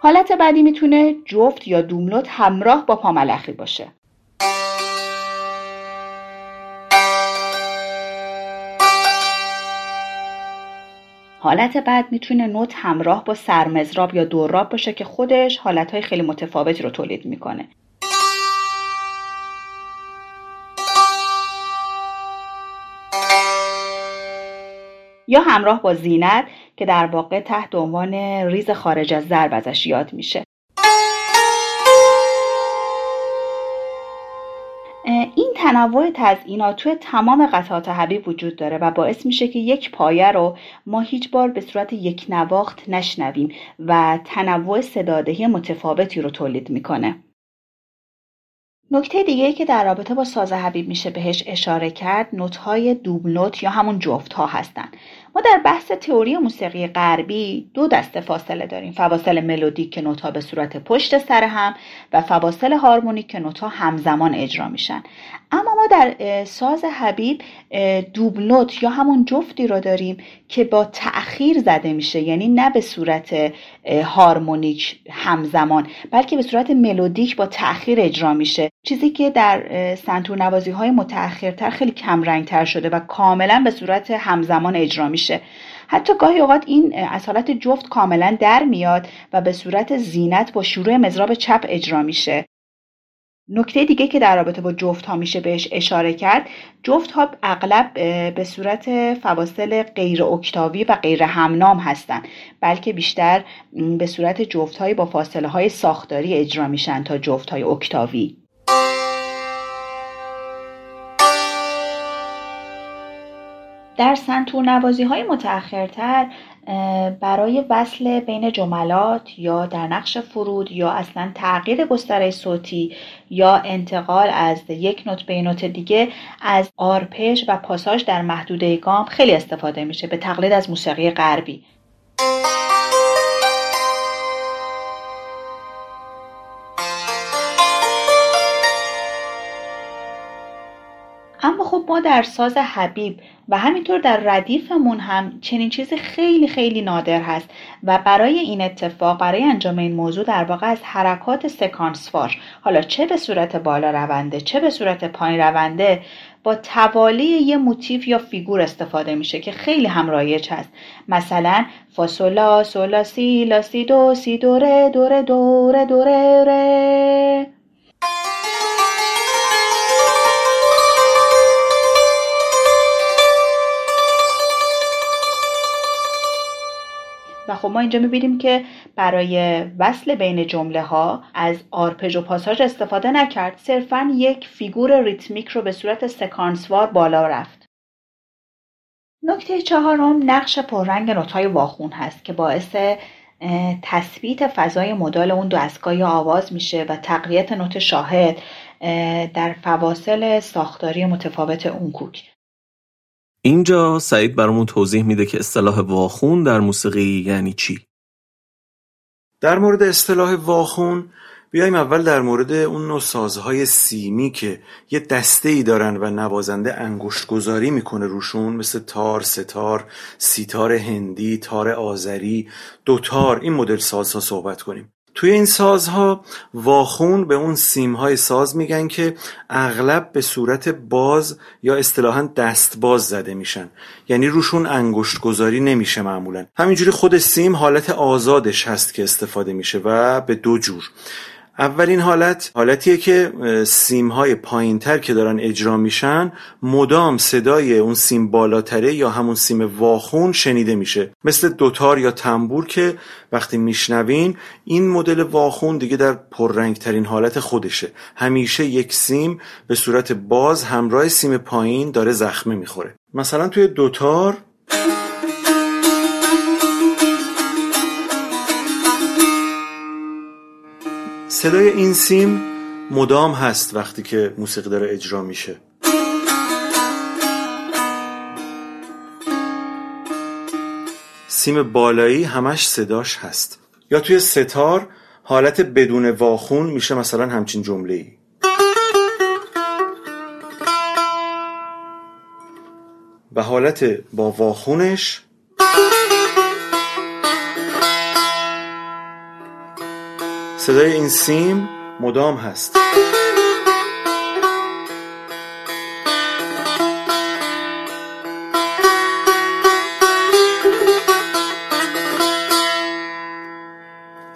حالت بعدی می‌تونه جفت یا دوملوت همراه با پاملخی باشه. حالت بعد می‌تونه نوت همراه با سرمزراب یا دوراب باشه که خودش حالتهای خیلی متفاوتی رو تولید می‌کنه. یا همراه با زینت که در واقع تحت عنوان ریز خارج از ضرب ازش یاد میشه. تنوع تزئینات توی تمام قطعات حبیب وجود داره و باعث میشه که یک پایه رو ما هیچ بار به صورت یک نواخت نشنویم و تنوع صدادهی متفاوتی رو تولید می‌کنه. نکته دیگه که در رابطه با ساز حبیب میشه بهش اشاره کرد نوت‌های دوبل نوت یا همون جفت ها هستن. ما در بحث تئوری موسیقی غربی دو دسته فاصله داریم. فواصل ملودیک که نوت‌ها به صورت پشت سر هم و فواصل هارمونیک که نوت‌ها همزمان اجرا میشن. اما ما در ساز حبیب دوبل نوت یا همون جفتی رو داریم که با تأخیر زده میشه یعنی نه به صورت هارمونیک همزمان بلکه به صورت ملودیک با تأخیر اجرا میشه. چیزی که در سنتور نوازی های متأخرتر خیلی کم رنگ تر شده و کاملا به صورت همزمان اجرا میشه. حتی گاهی اوقات این از حالت جفت کاملا در میاد و به صورت زینت با شروع مزراب چپ اجرا میشه. نکته دیگه که در رابطه با جفت ها میشه بهش اشاره کرد جفت ها اغلب به صورت فواصل غیر اکتاوی و غیر همنام هستند بلکه بیشتر به صورت جفت های با فاصله های ساختاری اجرا میشن تا جفت های اکتاوی. در سنتور نوازی های متأخرتر برای وصل بین جملات یا در نقش فرود یا اصلا تغییر گستره صوتی یا انتقال از یک نوت به نوت دیگه از آرپش و پاساژ در محدوده گام خیلی استفاده میشه به تقلید از موسیقی غربی. ما در ساز حبیب و همینطور در ردیفمون هم چنین چیزی خیلی خیلی نادر هست و برای این اتفاق برای انجام این موضوع در واقع از حرکات سکانسوار حالا چه به صورت بالا رونده چه به صورت پایین رونده با توالی یه موتیف یا فیگور استفاده میشه که خیلی هم رایج هست. مثلا فاسولا سولا سی لا سی دو سی دوره دوره دوره دوره ره خب ما اینجا می‌بینیم که برای وصل بین جمله ها از آرپژ و پاساژ استفاده نکرد. صرفا یک فیگور ریتمیک رو به صورت سکانسوار بالا رفت. نکته چهارم نقش پررنگ نوت‌های واخون هست که باعث تثبیت فضای مدال اون دستگاه آواز میشه و تقویت نوت شاهد در فواصل ساختاری متفاوت اون کوک. اینجا سعید برامون توضیح میده که اصطلاح واخون در موسیقی یعنی چی. در مورد اصطلاح واخون بیایم اول در مورد اون نوع سازهای سیمی که یه دسته ای دارن و نوازنده انگشت گذاری می‌کنه روشون مثل تار، ستار، سیتار هندی، تار آذری، دوتار. این مدل سازها صحبت کنیم. توی این سازها واخون به اون سیمهای ساز میگن که اغلب به صورت باز یا اصطلاحا دست باز زده میشن. یعنی روشون انگشت گذاری نمیشه معمولا. همینجوری خود سیم حالت آزادش هست که استفاده میشه و به دو جور. اولین حالت حالتیه که سیم های پایین تر که دارن اجرا میشن مدام صدای اون سیم بالاتره یا همون سیم واخون شنیده میشه. مثل دوتار یا تنبور که وقتی میشنوین این مدل واخون دیگه در پررنگ ترین حالت خودشه. همیشه یک سیم به صورت باز همراه سیم پایین داره زخمه می‌خوره. مثلا توی دوتار صدای این سیم مدام هست وقتی که موسیقی داره اجرا میشه. سیم بالایی همش صداش هست. یا توی ستار حالت بدون واخون میشه مثلا همچین جمله ای و حالت با واخونش صدای این سیم مدام هست.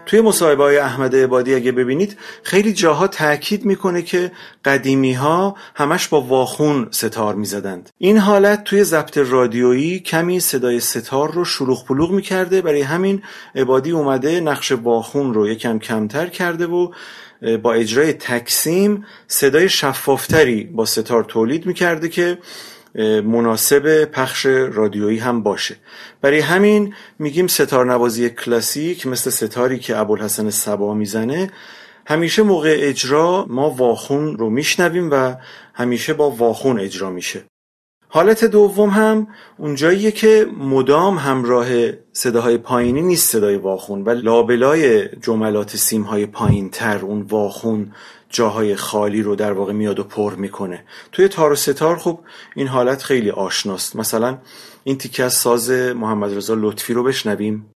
توی مصاحبه های احمد عبادی اگه ببینید خیلی جاها تاکید می‌کنه که قدیمی ها همش با واخون ستار می‌زدند. این حالت توی ضبط رادیویی کمی صدای ستار رو شلوغ پلوغ می‌کرده. برای همین عبادی اومده نقش واخون رو یکم کمتر کرده و با اجرای تکسیم صدای شفافتری با ستار تولید می‌کرده که مناسب پخش رادیویی هم باشه. برای همین میگیم ستار نوازی کلاسیک مثل ستاری که ابوالحسن سبا می‌زنه همیشه موقع اجرا ما واخون رو میشنویم و همیشه با واخون اجرا میشه. حالت دوم هم اونجاییه که مدام همراه صداهای پایینی نیست صدای واخون و لابلای جملات سیمهای پایین تر اون واخون جاهای خالی رو در واقع میاد و پر می‌کنه. توی تار و ستار خب این حالت خیلی آشناست. مثلا این تیکه از ساز محمد رضا لطفی رو بشنویم.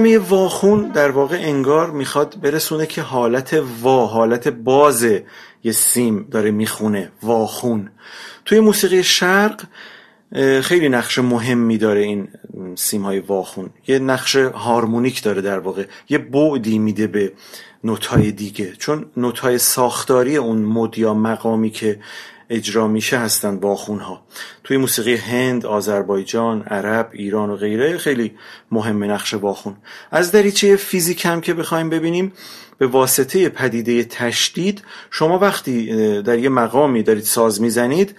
کلمه واخون در واقع انگار می‌خواد برسونه که حالت وا حالت باز یه سیم داره می‌خونه واخون. توی موسیقی شرق خیلی نقش مهمی داره این سیم های واخون. یه نقش هارمونیک داره در واقع. یه بعدی میده به نوتهای دیگه. چون نوتهای ساختاری اون مد یا مقامی که اجرا میشه هستن ها توی موسیقی هند، آذربایجان، عرب، ایران و غیره خیلی مهم نقش باخون از دریچه فیزیک هم که بخوایم ببینیم به واسطه پدیده تشدید شما وقتی در یه مقامی دارید ساز می‌زنید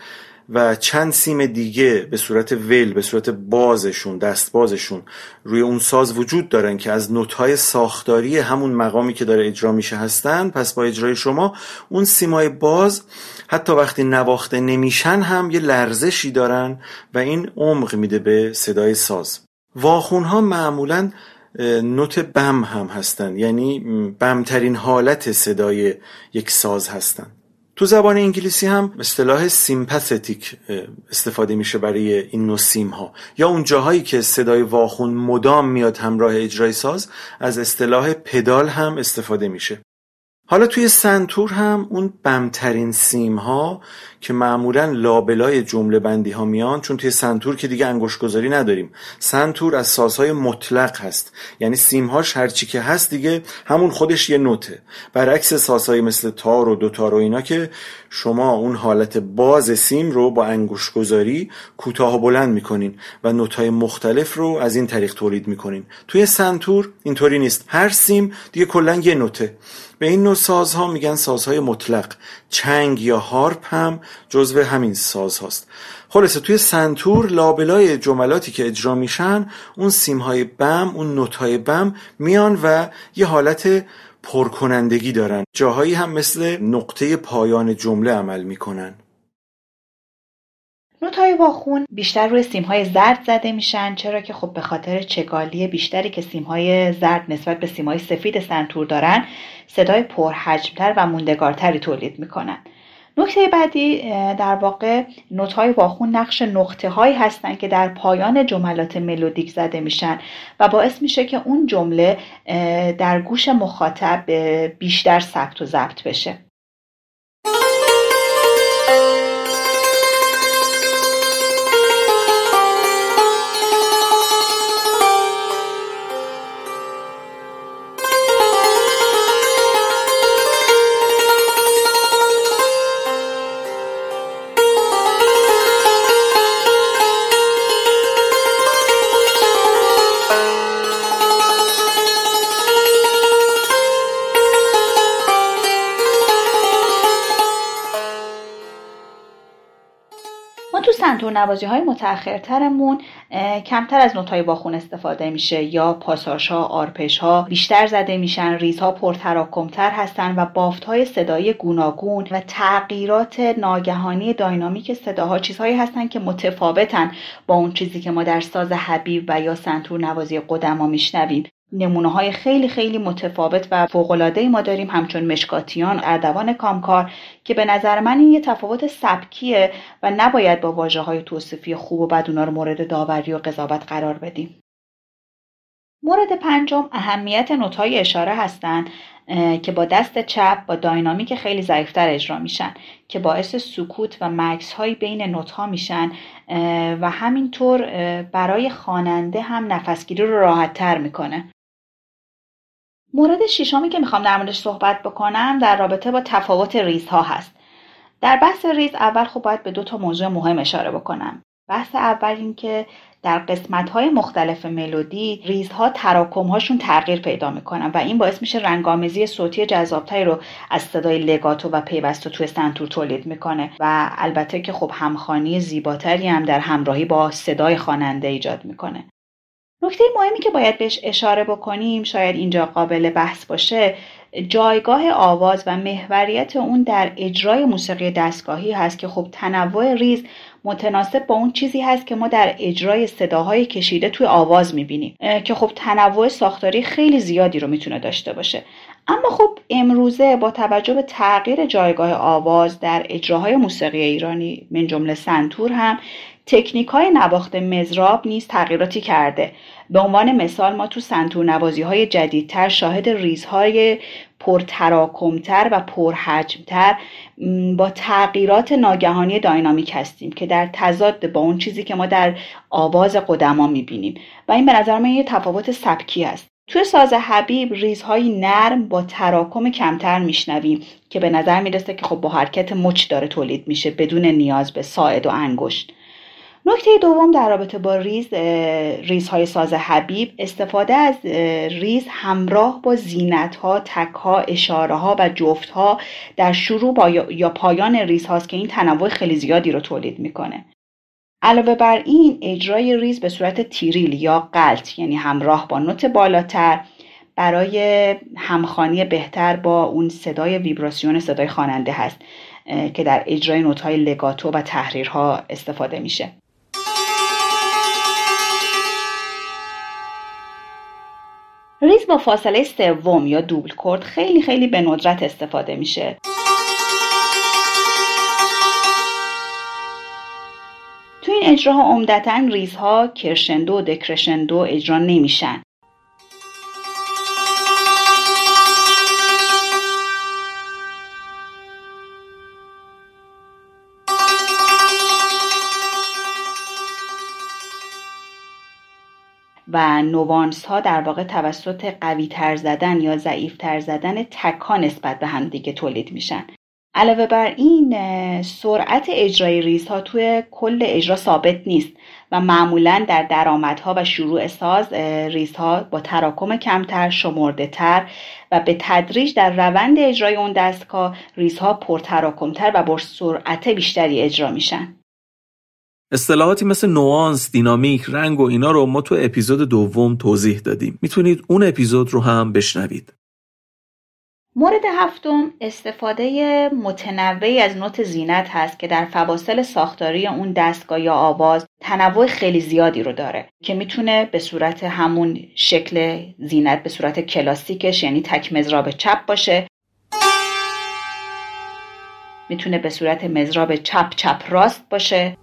و چند سیم دیگه به صورت ول به صورت بازشون دست بازشون روی اون ساز وجود دارن که از نوتهای ساختاری همون مقامی که داره اجرا میشه هستن. پس با اجرای شما اون سیمای باز حتی وقتی نواخته نمیشن هم یه لرزشی دارن و این عمق میده به صدای ساز. واخون ها معمولا نوت بم هم هستن. یعنی بمترین حالت صدای یک ساز هستن. تو زبان انگلیسی هم اصطلاح سیمپاتیک استفاده میشه برای این نوع سیم ها یا اون جاهایی که صدای واخون مدام میاد همراه اجرای ساز از اصطلاح پدال هم استفاده میشه. حالا توی سنتور هم اون بمترین سیم ها که معمولا لابلای جمله بندی ها میان چون توی سنتور که دیگه انگوش گذاری نداریم. سنتور از سازهای مطلق هست. یعنی سیم هاش هرچی که هست دیگه همون خودش یه نوته. برعکس سازهای مثل تار و دوتار و اینا که شما اون حالت باز سیم رو با انگوش گذاری کوتاه و بلند می‌کنین و نوت های مختلف رو از این طریق تولید می‌کنین. توی سنتور اینطوری نیست. هر سیم دیگه کلا یه نوته. به این نوع سازها میگن سازهای مطلق. چنگ یا هارپ هم جزو همین ساز هاست. خلاصه توی سنتور لابلای جملاتی که اجرا میشن اون سیمهای بم اون نوتهای بم میان و یه حالت پرکنندگی دارن. جاهایی هم مثل نقطه پایان جمله عمل می‌کنن. نوت‌های واخون بیشتر روی سیم‌های زرد زده میشن چرا که خب به خاطر چگالی بیشتری که سیم‌های زرد نسبت به سیم‌های سفید سنتور دارن صدای پرحجمتر و موندگارتری تولید می‌کنن. نکته بعدی در واقع نوت‌های واخون نقش نقطه هایی هستند که در پایان جملات ملودیک زده میشن و باعث میشه که اون جمله در گوش مخاطب بیشتر ثبت و ضبط بشه. سنتور نوازی های متأخرترمون کمتر از نوتای واخون استفاده میشه. یا پاساژ ها آرپش ها بیشتر زده میشن ریزها پرتراکمتر هستن و بافت های صدایی گوناگون و تغییرات ناگهانی داینامیک صداها چیزهایی هستن که متفاوتن با اون چیزی که ما در ساز حبیب و یا سنتور نوازی قدما میشنویم. نمونه های خیلی خیلی متفاوت و فوقلاده ما داریم همچون مشکاتیان اردوان کامکار که به نظر من این یه تفاوت سبکیه و نباید با واجه های توصیفی خوب و بد اونا رو مورد داوری و قضاوت قرار بدیم. مورد پنجم اهمیت نوت‌های اشاره هستند که با دست چپ با داینامیک خیلی ضعیفتر اجرا میشن که باعث سکوت و مکس های بین نوت ها میشن و همینطور برای خواننده هم نفسگیری رو راحت تر می‌کنه. مورد ششمی که می‌خوام در موردش صحبت بکنم در رابطه با تفاوت ریزها هست. در بحث ریز اول خب باید به دو تا موضوع مهم اشاره بکنم. بحث اول این که در قسمت های مختلف ملودی ریزها تراکم هاشون تغییر پیدا می‌کنن و این باعث میشه رنگامیزی صوتی جذابتری رو از صدای لگاتو و پیوستو توی سنتور تولید می‌کنه و البته که خب همخانی زیباتری هم در همراهی با صدای خواننده ایجاد می‌کنه. نکته مهمی که باید بهش اشاره بکنیم شاید اینجا قابل بحث باشه جایگاه آواز و محوریت اون در اجرای موسیقی دستگاهی هست که خب تنوع ریز متناسب با اون چیزی هست که ما در اجرای صداهای کشیده توی آواز می‌بینیم که خب تنوع ساختاری خیلی زیادی رو می‌تونه داشته باشه. اما خب امروزه با توجه به تغییر جایگاه آواز در اجراهای موسیقی ایرانی من جمله سنتور هم تکنیک های نواخت مزراب نیز تغییراتی کرده. به عنوان مثال ما تو سنتور نوازی های جدیدتر شاهد ریزهای پرتراکمتر و پرحجمتر با تغییرات ناگهانی داینامیک هستیم که در تضاد با اون چیزی که ما در آواز قدما می‌بینیم. و این به نظر من یه تفاوت سبکی است توی ساز حبیب ریزهای نرم با تراکم کمتر میشنویم که به نظر می‌رسه که خب با حرکت مچ داره تولید میشه بدون نیاز به ساعد و انگشت. نکته دوم در رابطه با ریز ریزهای ساز حبیب استفاده از ریز همراه با زینت ها تک ها اشاره ها و جفت ها در شروع با یا پایان ریز هاست که این تنوع خیلی زیادی رو تولید می‌کنه. علاوه بر این اجرای ریز به صورت تریل یا غلت یعنی همراه با نوت بالاتر برای همخوانی بهتر با اون صدای ویبراسیون صدای خواننده هست که در اجرای نوت های لگاتو و تحریرها استفاده میشه. ریز با فاصله سوم یا دوبل کورد خیلی خیلی به ندرت استفاده میشه. تو این اجراها عمدتا ریزها کرشندو و دکرشندو اجرا نمیشن. و نوانس ها در واقع توسط قوی تر زدن یا ضعیف تر زدن تکا نسبت به هم دیگه تولید میشن. علاوه بر این سرعت اجرای ریزها توی کل اجرا ثابت نیست و معمولا در درآمدها و شروع ساز ریزها با تراکم کمتر شمرده تر و به تدریج در روند اجرای اون دستگاه ریزها پرتراکمتر و با سرعت بیشتری اجرا میشن. اصطلاحاتی مثل نوانس، دینامیک، رنگ و اینا رو ما تو اپیزود دوم توضیح دادیم. می‌تونید اون اپیزود رو هم بشنوید. مورد هفتم استفاده متنوعی از نوت زینت هست که در فواصل ساختاری اون دستگاه یا آواز تنوع خیلی زیادی رو داره که می‌تونه به صورت همون شکل زینت به صورت کلاسیکش یعنی تک مزراب چپ باشه می‌تونه به صورت مزراب چپ چپ راست باشه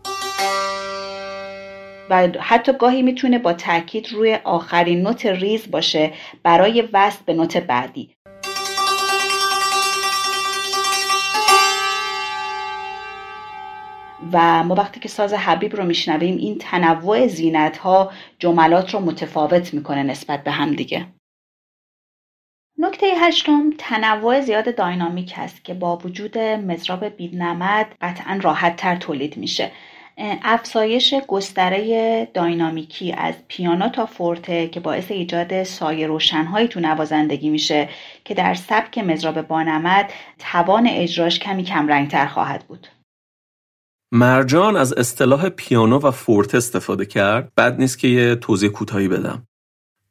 و حتی گاهی می‌تونه با تاکید روی آخرین نوت ریز باشه برای وصل به نوت بعدی. و ما وقتی که ساز حبیب رو میشنویم این تنوع زینت ها جملات رو متفاوت می‌کنه نسبت به هم دیگه. نکته هشتم تنوع زیاد داینامیک هست که با وجود مزراب بیدنمد قطعا راحت تر تولید میشه. افزایش گستره داینامیکی از پیانو تا فورته که باعث ایجاد سایه روشنهایی تو نوازندگی میشه که در سبک مزراب بانمد توان اجراش کمی کم رنگتر خواهد بود. مرجان از اصطلاح پیانو و فورت استفاده کرد؟ بد نیست که یه توضیح کوتاهی بدم.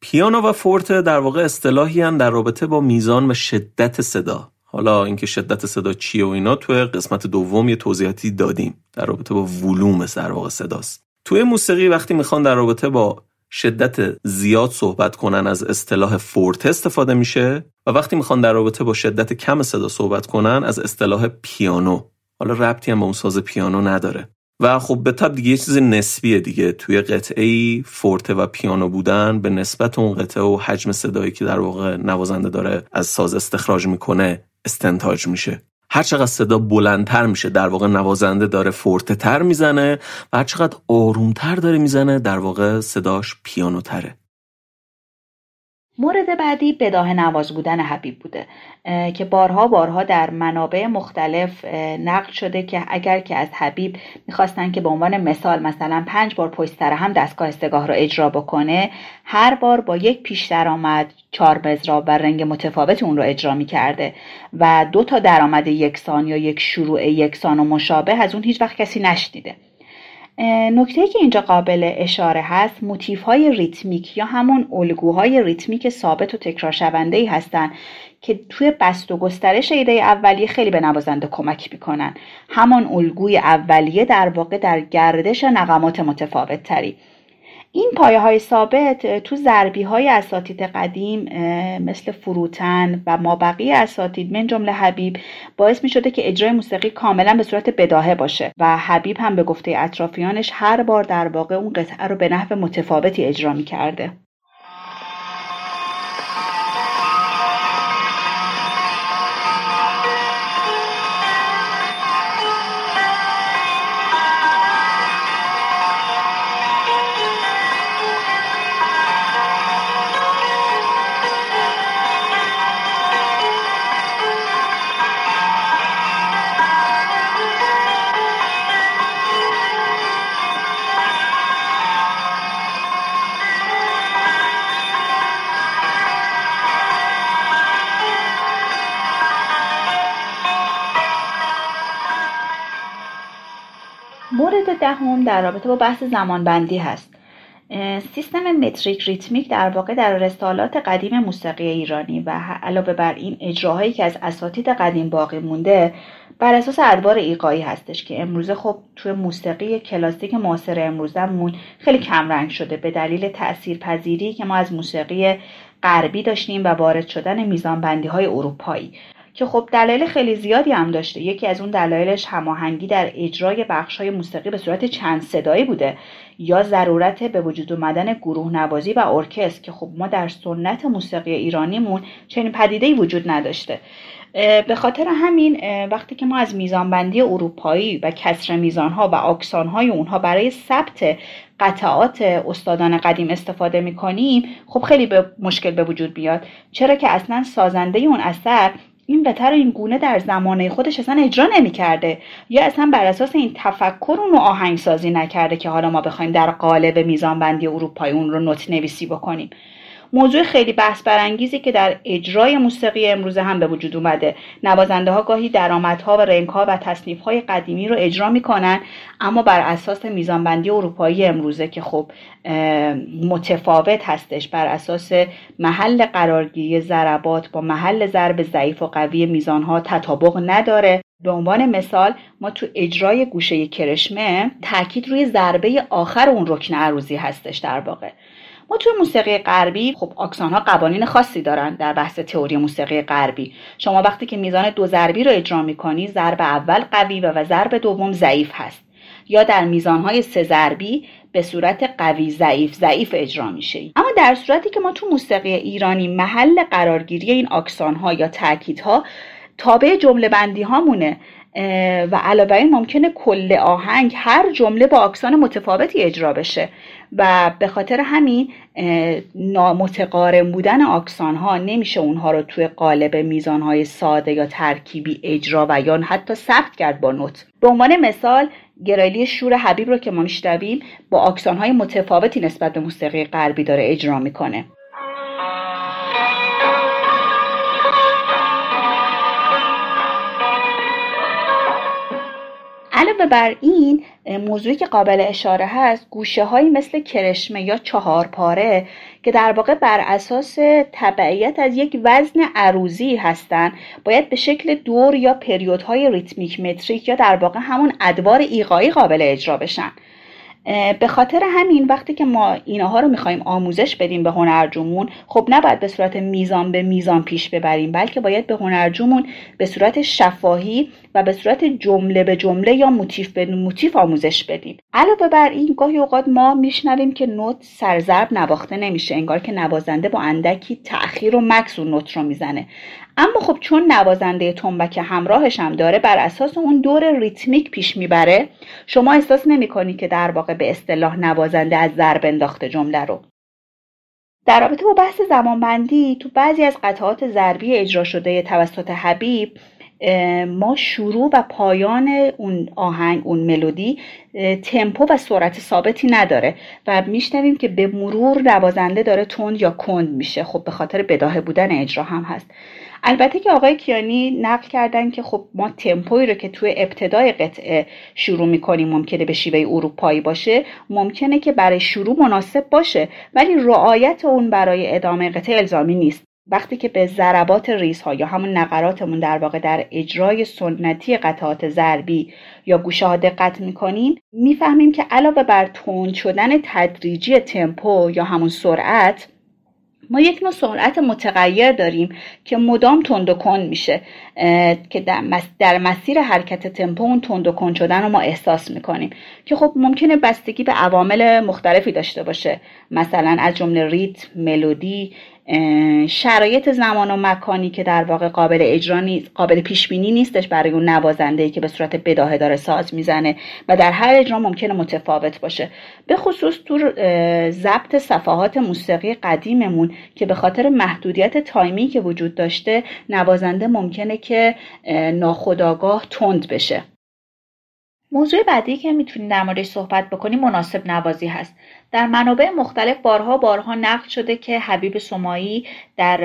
پیانو و فورت در واقع اصطلاحی هم در رابطه با میزان و شدت صدا. حالا اینکه شدت صدا چیه و اینا توی قسمت دوم یه توضیحاتی دادیم در رابطه با ولوم در واقع صداست. توی موسیقی وقتی می‌خوان در رابطه با شدت زیاد صحبت کنن از اصطلاح فورت استفاده میشه و وقتی می‌خوان در رابطه با شدت کم صدا صحبت کنن از اصطلاح پیانو. حالا ربطی هم به اون ساز پیانو نداره. و خب به طب دیگه یه چیز نسبیه دیگه. توی قطعه ای فورته و پیانو بودن به نسبت اون قطعه و حجم صدایی که در واقع نوازنده داره از ساز استخراج می‌کنه استنتاج میشه. هر چقدر صدا بلندتر میشه در واقع نوازنده داره فورته تر می‌زنه و هر چقدر آرومتر داره می‌زنه در واقع صداش پیانو تره مورد بعدی بداه نواز بودن حبیب بوده که بارها بارها در منابع مختلف نقل شده که اگر که از حبیب می‌خواستن که به عنوان مثال مثلا پنج بار پشت سر هم دستگاه استگاه رو اجرا بکنه هر بار با یک پیش درآمد چهار مزراب و رنگ متفاوت اون رو اجرا می‌کرده و دو تا درآمد یکسان یا یک شروع یکسان و مشابه از اون هیچ وقت کسی نشنیده. نکته که اینجا قابل اشاره هست موتیف های ریتمیک یا همون الگوهای ریتمیک ثابت و تکرار شونده ای هستن که توی بست و گسترش ایده اولیه خیلی به نوازنده کمک می‌کنن. همان الگوی اولیه در واقع در گردش نقمات متفاوت تری این پایه های ثابت تو ضربی های اساتید قدیم مثل فروتن و مابقی اساتید من جمله حبیب باعث می شده که اجرای موسیقی کاملا به صورت بداهه باشه و حبیب هم به گفته اطرافیانش هر بار در واقع اون قطعه رو به نحو متفاوتی اجرا می کرده. مورد دهم در رابطه با بحث زمانبندی هست. سیستم متریک ریتمیک در واقع در رسالات قدیم موسیقی ایرانی و علاوه بر این اجراهایی که از اساتید قدیم باقی مونده بر اساس ادوار ایقایی هستش که امروزه خب توی موسیقی کلاسیک معاصر امروزمون خیلی کم رنگ شده. به دلیل تأثیر پذیری که ما از موسیقی غربی داشتیم و وارد شدن میزانبندی های اروپایی. که خب دلایل خیلی زیادی هم داشته. یکی از اون دلایلش هماهنگی در اجرای بخش های موسیقی به صورت چند صدایی بوده. یا ضرورت به وجود اومدن گروه نوازی و ارکستر که خب ما در سنت موسیقی ایرانیمون چنین پدیده‌ای وجود نداشته. به خاطر همین وقتی که ما از میزانبندی اروپایی و کسر میزانها و آکسانهای اونها برای ثبت قطعات استادان قدیم استفاده می‌کنیم خب خیلی به مشکل به وجود بیاد چرا که اصلا سازنده اون اثر این رو این گونه در زمانه خودش اصلا اجرا نمی‌کرده. یا اصلا بر اساس این تفکر اون رو آهنگسازی نکرده که حالا ما بخوایم در قالب میزانبندی اروپایی اون رو نوت نویسی بکنیم. موضوع خیلی بحث برانگیزی که در اجرای موسیقی امروزه هم به وجود اومده. نوازنده ها گاهی درآمدها و رنگ ها و تصنیف های قدیمی رو اجرا می‌کنن اما بر اساس میزانبندی اروپایی امروزه که خب متفاوت هستش. بر اساس محل قرارگیری ضربات با محل ضرب ضعیف و قوی میزان ها تطابق نداره. به عنوان مثال ما تو اجرای گوشه کرشمه تاکید روی ضربه آخر اون رکن عروضی هستش در واقع. ما توی موسیقی غربی خب آکسان ها قوانین خاصی دارن در بحث تئوری موسیقی غربی. شما وقتی که میزان دو ضربی رو اجرا می‌کنی ضرب اول قوی و, و ضرب دوم ضعیف هست. یا در میزان های سه ضربی به صورت قوی ضعیف ضعیف اجرا میشه اما در صورتی که ما تو موسیقی ایرانی محل قرارگیری این آکسان ها یا تاکیدها تابع جمله بندی هامونه و علاوه این ممکنه کل آهنگ هر جمله با آکسان متفاوتی اجرا بشه. و به خاطر همین نامتقارن بودن آکسان ها نمیشه اونها رو توی قالب میزان های ساده یا ترکیبی اجرا و یا حتی ثبت کرد با نوت. به عنوان مثال گرایلی شور حبیب رو که ما میشنویم با آکسان های متفاوتی نسبت به موسیقی غربی داره اجرا می‌کنه. علاوه علاوه بر این موضوعی که قابل اشاره هست گوشه هایی مثل کرشمه یا چهار پاره که در واقع بر اساس تبعیت از یک وزن عروضی هستند باید به شکل دور یا پریودهای ریتمیک متریک یا در واقع همون ادوار ایقایی قابل اجرا بشن. به خاطر همین وقتی که ما اینها رو می‌خوایم آموزش بدیم به هنرجومون خب نباید به صورت میزان به میزان پیش ببریم بلکه باید به هنرجومون به صورت شفاهی و به صورت جمله به جمله یا موتیف به موتیف آموزش بدیم. علاوه بر این گاهی اوقات ما میشنویم که نوت سرزرب نواخته نمیشه انگار که نوازنده با اندکی تأخیر و مکس اون نوت رو می‌زنه. اما خب چون نوازنده تنبک همراهش هم داره بر اساس اون دور ریتمیک پیش می‌بره شما احساس نمی‌کنی که در واقع به اصطلاح نوازنده از ضرب انداخته جمله رو. در رابطه با بحث زمانبندی تو بعضی از قطعات ضربی اجرا شده توسط حبیب ما شروع و پایان اون آهنگ اون ملودی تمپو و سرعت ثابتی نداره و میشنویم که به مرور نوازنده داره تند یا کند میشه. خب به خاطر بداهه بودن اجرا هم هست. البته که آقای کیانی نقل کردن که خب ما تمپوی رو که توی ابتدای قطعه شروع می‌کنیم ممکنه به شیوه اروپایی باشه ممکنه که برای شروع مناسب باشه ولی رعایت اون برای ادامه قطعه الزامی نیست. وقتی که به ضربات ریزها یا همون نقراتمون در واقع در اجرای سنتی قطعات ضربی یا گوشه ها دقت می‌کنیم می‌فهمیم که علاوه بر تند شدن تدریجی تمپو یا همون سرعت ما یک نوع سرعت متغیر داریم که مدام تند و کند میشه که در مسیر حرکت تمپو اون تند و کند شدن رو ما احساس می‌کنیم. که خب ممکنه بستگی به عوامل مختلفی داشته باشه. مثلا از جمله ریتم ملودی شرایط زمان و مکانی که در واقع قابل اجرا نیست قابل پیش بینی نیستش برای اون نوازنده که به صورت بداهه داره ساز می‌زنه و در هر اجرا ممکنه متفاوت باشه. به خصوص تو ضبط صفحات موسیقی قدیممون که به خاطر محدودیت تایمی که وجود داشته نوازنده ممکنه که ناخداگاه تند بشه. موضوع بعدی که می‌تونیم در موردش صحبت بکنیم مناسب نوازی هست. در منابع مختلف بارها بارها نقل شده که حبیب سمایی در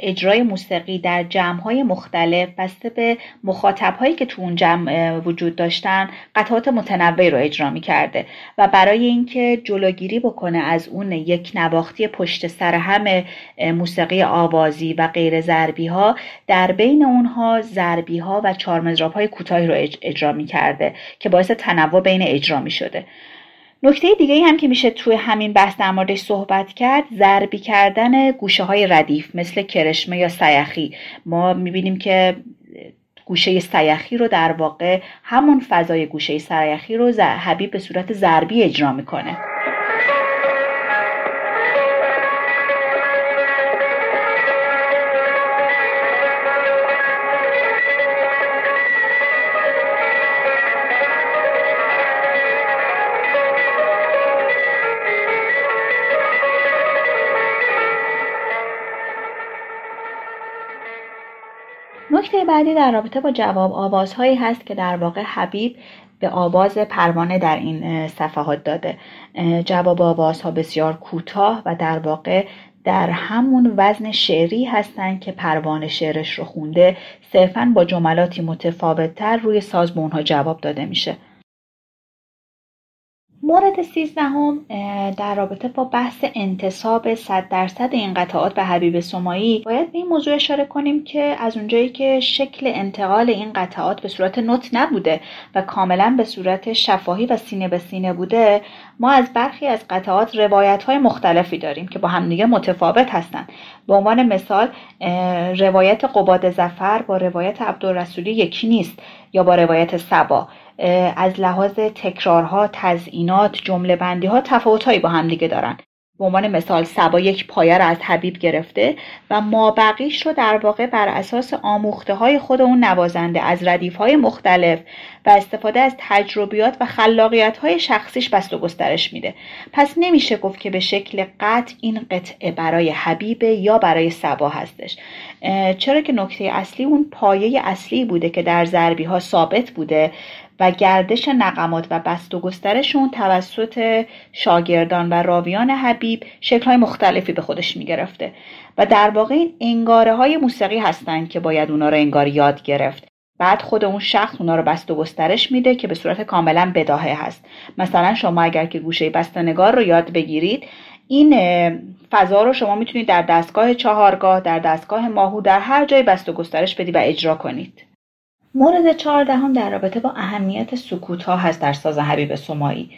اجرای موسیقی در جمعهای مختلف بسته به مخاطبهایی که تو اون جمع وجود داشتن قطعات متنوعی رو اجرا می کرده و برای اینکه جلوگیری بکنه از اون یک نواختی پشت سر هم موسیقی آوازی و غیر ضربی ها در بین اونها ضربی ها و چارمزراب های کوتاهی رو اجرا می کرده که باعث تنوع بین اجرا می شده نکته دیگه هم که میشه توی همین بحث در موردش صحبت کرد ضربی کردن گوشه های ردیف مثل کرشمه یا سیخی ما می‌بینیم که گوشه سیخی رو در واقع همون فضای گوشه سیخی رو حبیب به صورت ضربی اجرا می‌کنه. نکته بعدی در رابطه با جواب آوازهایی هست که در واقع حبیب به آواز پروانه در این صفحات داده. جواب آوازها بسیار کوتاه و در واقع در همون وزن شعری هستند که پروانه شعرش رو خونده. صرفا با جملاتی متفاوتتر روی ساز به اونها جواب داده میشه. مورد سیزدهم در رابطه با بحث انتصاب صد درصد این قطعات به حبیب سمایی باید به این موضوع اشاره کنیم که از اونجایی که شکل انتقال این قطعات به صورت نوت نبوده و کاملا به صورت شفاهی و سینه به سینه بوده ما از برخی از قطعات روایت های مختلفی داریم که با همدیگه متفاوت هستند به عنوان مثال روایت قباد زفر با روایت عبدالرسولی یکی نیست یا با روایت سبا از لحاظ تکرارها تزئینات جمله بندی ها تفاوتهایی با هم دیگه دارن. به عنوان مثال سبا یک پایه را از حبیب گرفته و ما بقیش رو در واقع بر اساس آموخته های خود اون نوازنده از ردیف های مختلف و استفاده از تجربیات و خلاقیت های شخصیش بست و گسترش میده. پس نمیشه گفت که به شکل قطع این قطعه برای حبیب یا برای سبا هستش. چرا که نکته اصلی اون پایه اصلی بوده که در ضربی ها ثابت بوده و گردش نقمات و بست و گسترشون توسط شاگردان و راویان حبیب شکلهای مختلفی به خودش می‌گرفته. و در واقع این انگاره های موسیقی هستند که باید اونا رو انگار یاد گرفت. بعد خود اون شخص اونا رو بست و گسترش میده که به صورت کاملا بداهه هست. مثلا شما اگر که گوشه بستنگار رو یاد بگیرید این فضا رو شما می‌تونید در دستگاه چهارگاه در دستگاه ماهو در هر جای بست و گسترش بدید و اجرا کنید. مورد چهاردهم در رابطه با اهمیت سکوت ها هست در ساز حبیب سمایی.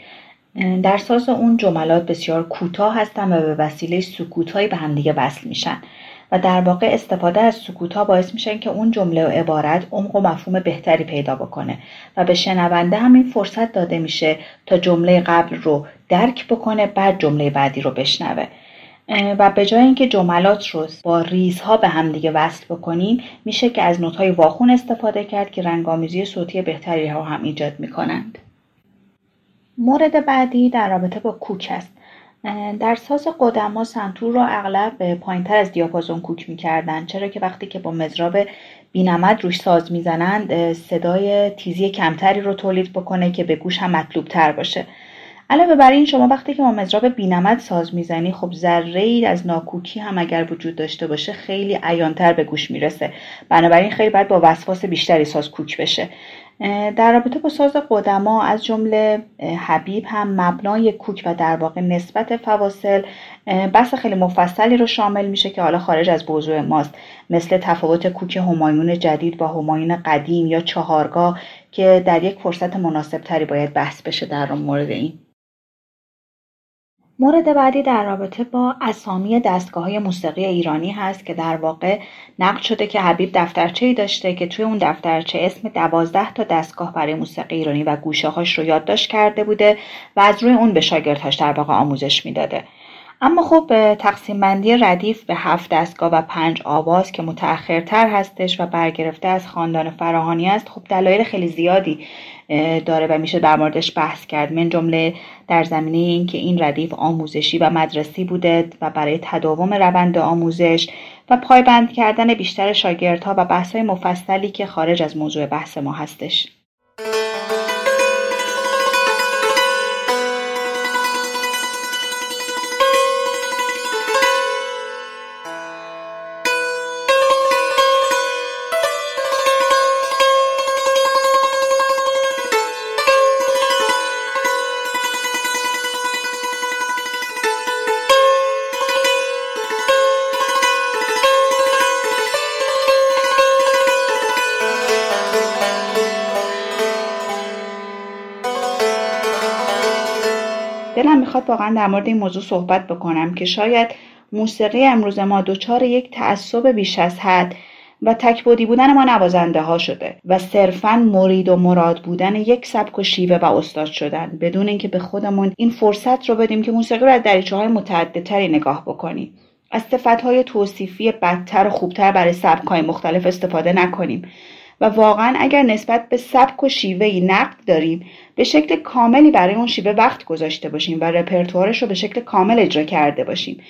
در ساز اون جملات بسیار کوتاه هستن و به وسیله سکوت به همدیگه وصل میشن و در واقع استفاده از سکوت ها باعث میشن که اون جمله و عبارت عمق و مفهوم بهتری پیدا بکنه و به شنونده همین فرصت داده میشه تا جمله قبل رو درک بکنه بعد جمله بعدی رو بشنوه. و به جای اینکه جملات رو با ریزها به همدیگه وصل بکنیم میشه که از نوت‌های واخون استفاده کرد که رنگامیزی صوتی بهتری رو هم ایجاد می‌کنند. مورد بعدی در رابطه با کوک است. در ساز قدما سنتور را اغلب پایینتر از دیاپازون کوک می‌کردن چرا که وقتی که با مزراب بینمد روش ساز می‌زنند صدای تیزی کمتری رو تولید بکنه که به گوش هم مطلوب تر باشه علاوه بر این شما وقتی که با مزراب بینمد ساز می‌زنی خب ذره ای از ناکوکی هم اگر وجود داشته باشه خیلی عیانتر به گوش می‌رسه. بنابراین خیلی باید با وسواس بیشتری ساز کوک بشه. در رابطه با ساز قدما از جمله حبیب هم مبنای کوک و در واقع نسبت فواصل بحث خیلی مفصلی رو شامل میشه که حالا خارج از موضوع ماست. مثل تفاوت کوک همایون جدید با همایون قدیم یا چهارگاه که در یک فرصت مناسب تری باید بحث بشه در مورد این. مورد بعدی در رابطه با اسامی دستگاه های موسیقی ایرانی هست که در واقع نقد شده که حبیب دفترچه ای داشته که توی اون دفترچه اسم دوازده تا دستگاه برای موسیقی ایرانی و گوشه هاش رو یادداشت کرده بوده و از روی اون به شاگردهاش در واقع آموزش می‌داده. اما خب تقسیم بندی ردیف به هفت دستگاه و پنج آواز که متأخرتر هستش و برگرفته از خاندان فراهانی است خب دلایل خیلی زیادی داره و میشه در موردش بحث کرد. من جمله در زمینه اینکه این ردیف آموزشی و مدرسی بوده و برای تداوم روند آموزش و پایبند کردن بیشتر شاگردها و بحث‌های مفصلی که خارج از موضوع بحث ما هستش. دلم می‌خواد واقعا در مورد این موضوع صحبت بکنم که شاید موسیقی امروز ما دچار یک تعصب بیش از حد و تکبودی بودن ما نوازنده ها شده و صرفا مرید و مراد بودن یک سبک و شیوه و استاد شدن. بدون اینکه به خودمون این فرصت رو بدیم که موسیقی رو از دریچه های متعددتری نگاه بکنیم. از صفت های توصیفی بدتر و خوبتر برای سبک های مختلف استفاده نکنیم. و واقعا اگر نسبت به سبک و شیوهی نقد داریم به شکل کاملی برای اون شیوه وقت گذاشته باشیم و رپرتوارش رو به شکل کامل اجرا کرده باشیم.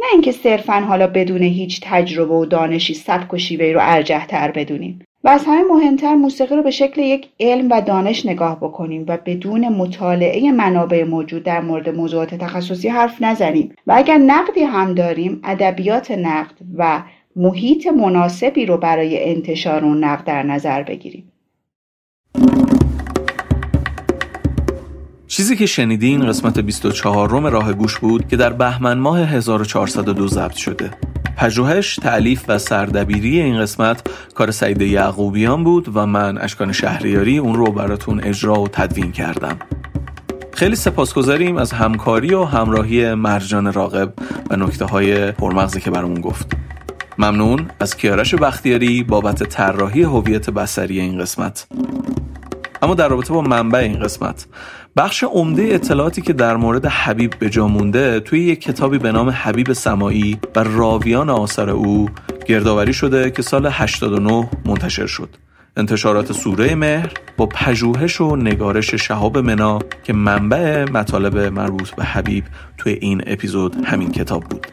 نه اینکه صرفا حالا بدون هیچ تجربه و دانشی سبک و شیوهی رو ارجح تر بدونیم. و از همه مهمتر موسیقی رو به شکل یک علم و دانش نگاه بکنیم و بدون مطالعه منابع موجود در مورد موضوعات تخصصی حرف نزنیم. و اگر نقدی هم داریم ادبیات نقد و محیط مناسبی رو برای انتشار اون نقد در نظر بگیریم. چیزی که شنیدین قسمت 24 روم راه گوش بود که در بهمن ماه 1402 ضبط شده. پژوهش، تعلیف و سردبیری این قسمت کار سعید یعقوبیان بود و من اشکان شهریاری اون رو براتون اجرا و تدوین کردم. خیلی سپاسگزاریم از همکاری و همراهی مرجان راقب و نکته های پرمغزی که برامون گفت. ممنون از کیارش بختیاری بابت طراحی هویت بصری این قسمت. اما در رابطه با منبع این قسمت بخش عمده اطلاعاتی که در مورد حبیب به جا مونده توی یک کتابی به نام حبیب سماعی و راویان آثار او گردآوری شده که سال 89 منتشر شد. انتشارات سوره مهر با پژوهش و نگارش شهاب منا که منبع مطالب مربوط به حبیب توی این اپیزود همین کتاب بود.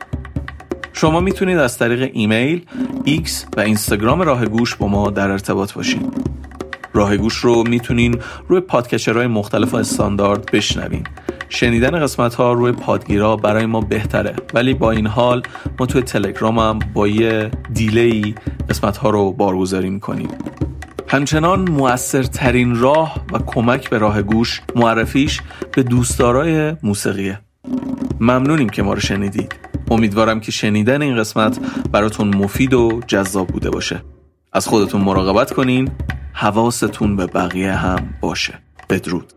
شما می‌تونید از طریق ایمیل، ایکس و اینستاگرام راه گوش با ما در ارتباط باشین. راه گوش رو می‌تونین روی پادکچرهای مختلف و استاندارد بشنوین. شنیدن قسمت ها روی پادگیرا برای ما بهتره. ولی با این حال ما توی تلگرام هم با یه دیلی قسمت ها رو بارگذاری می‌کنیم. همچنان مؤثرترین راه و کمک به راه گوش معرفیش به دوستدارای موسیقیه. ممنونیم که ما رو شنیدید. امیدوارم که شنیدن این قسمت براتون مفید و جذاب بوده باشه. از خودتون مراقبت کنین حواستون به بقیه هم باشه. بدرود.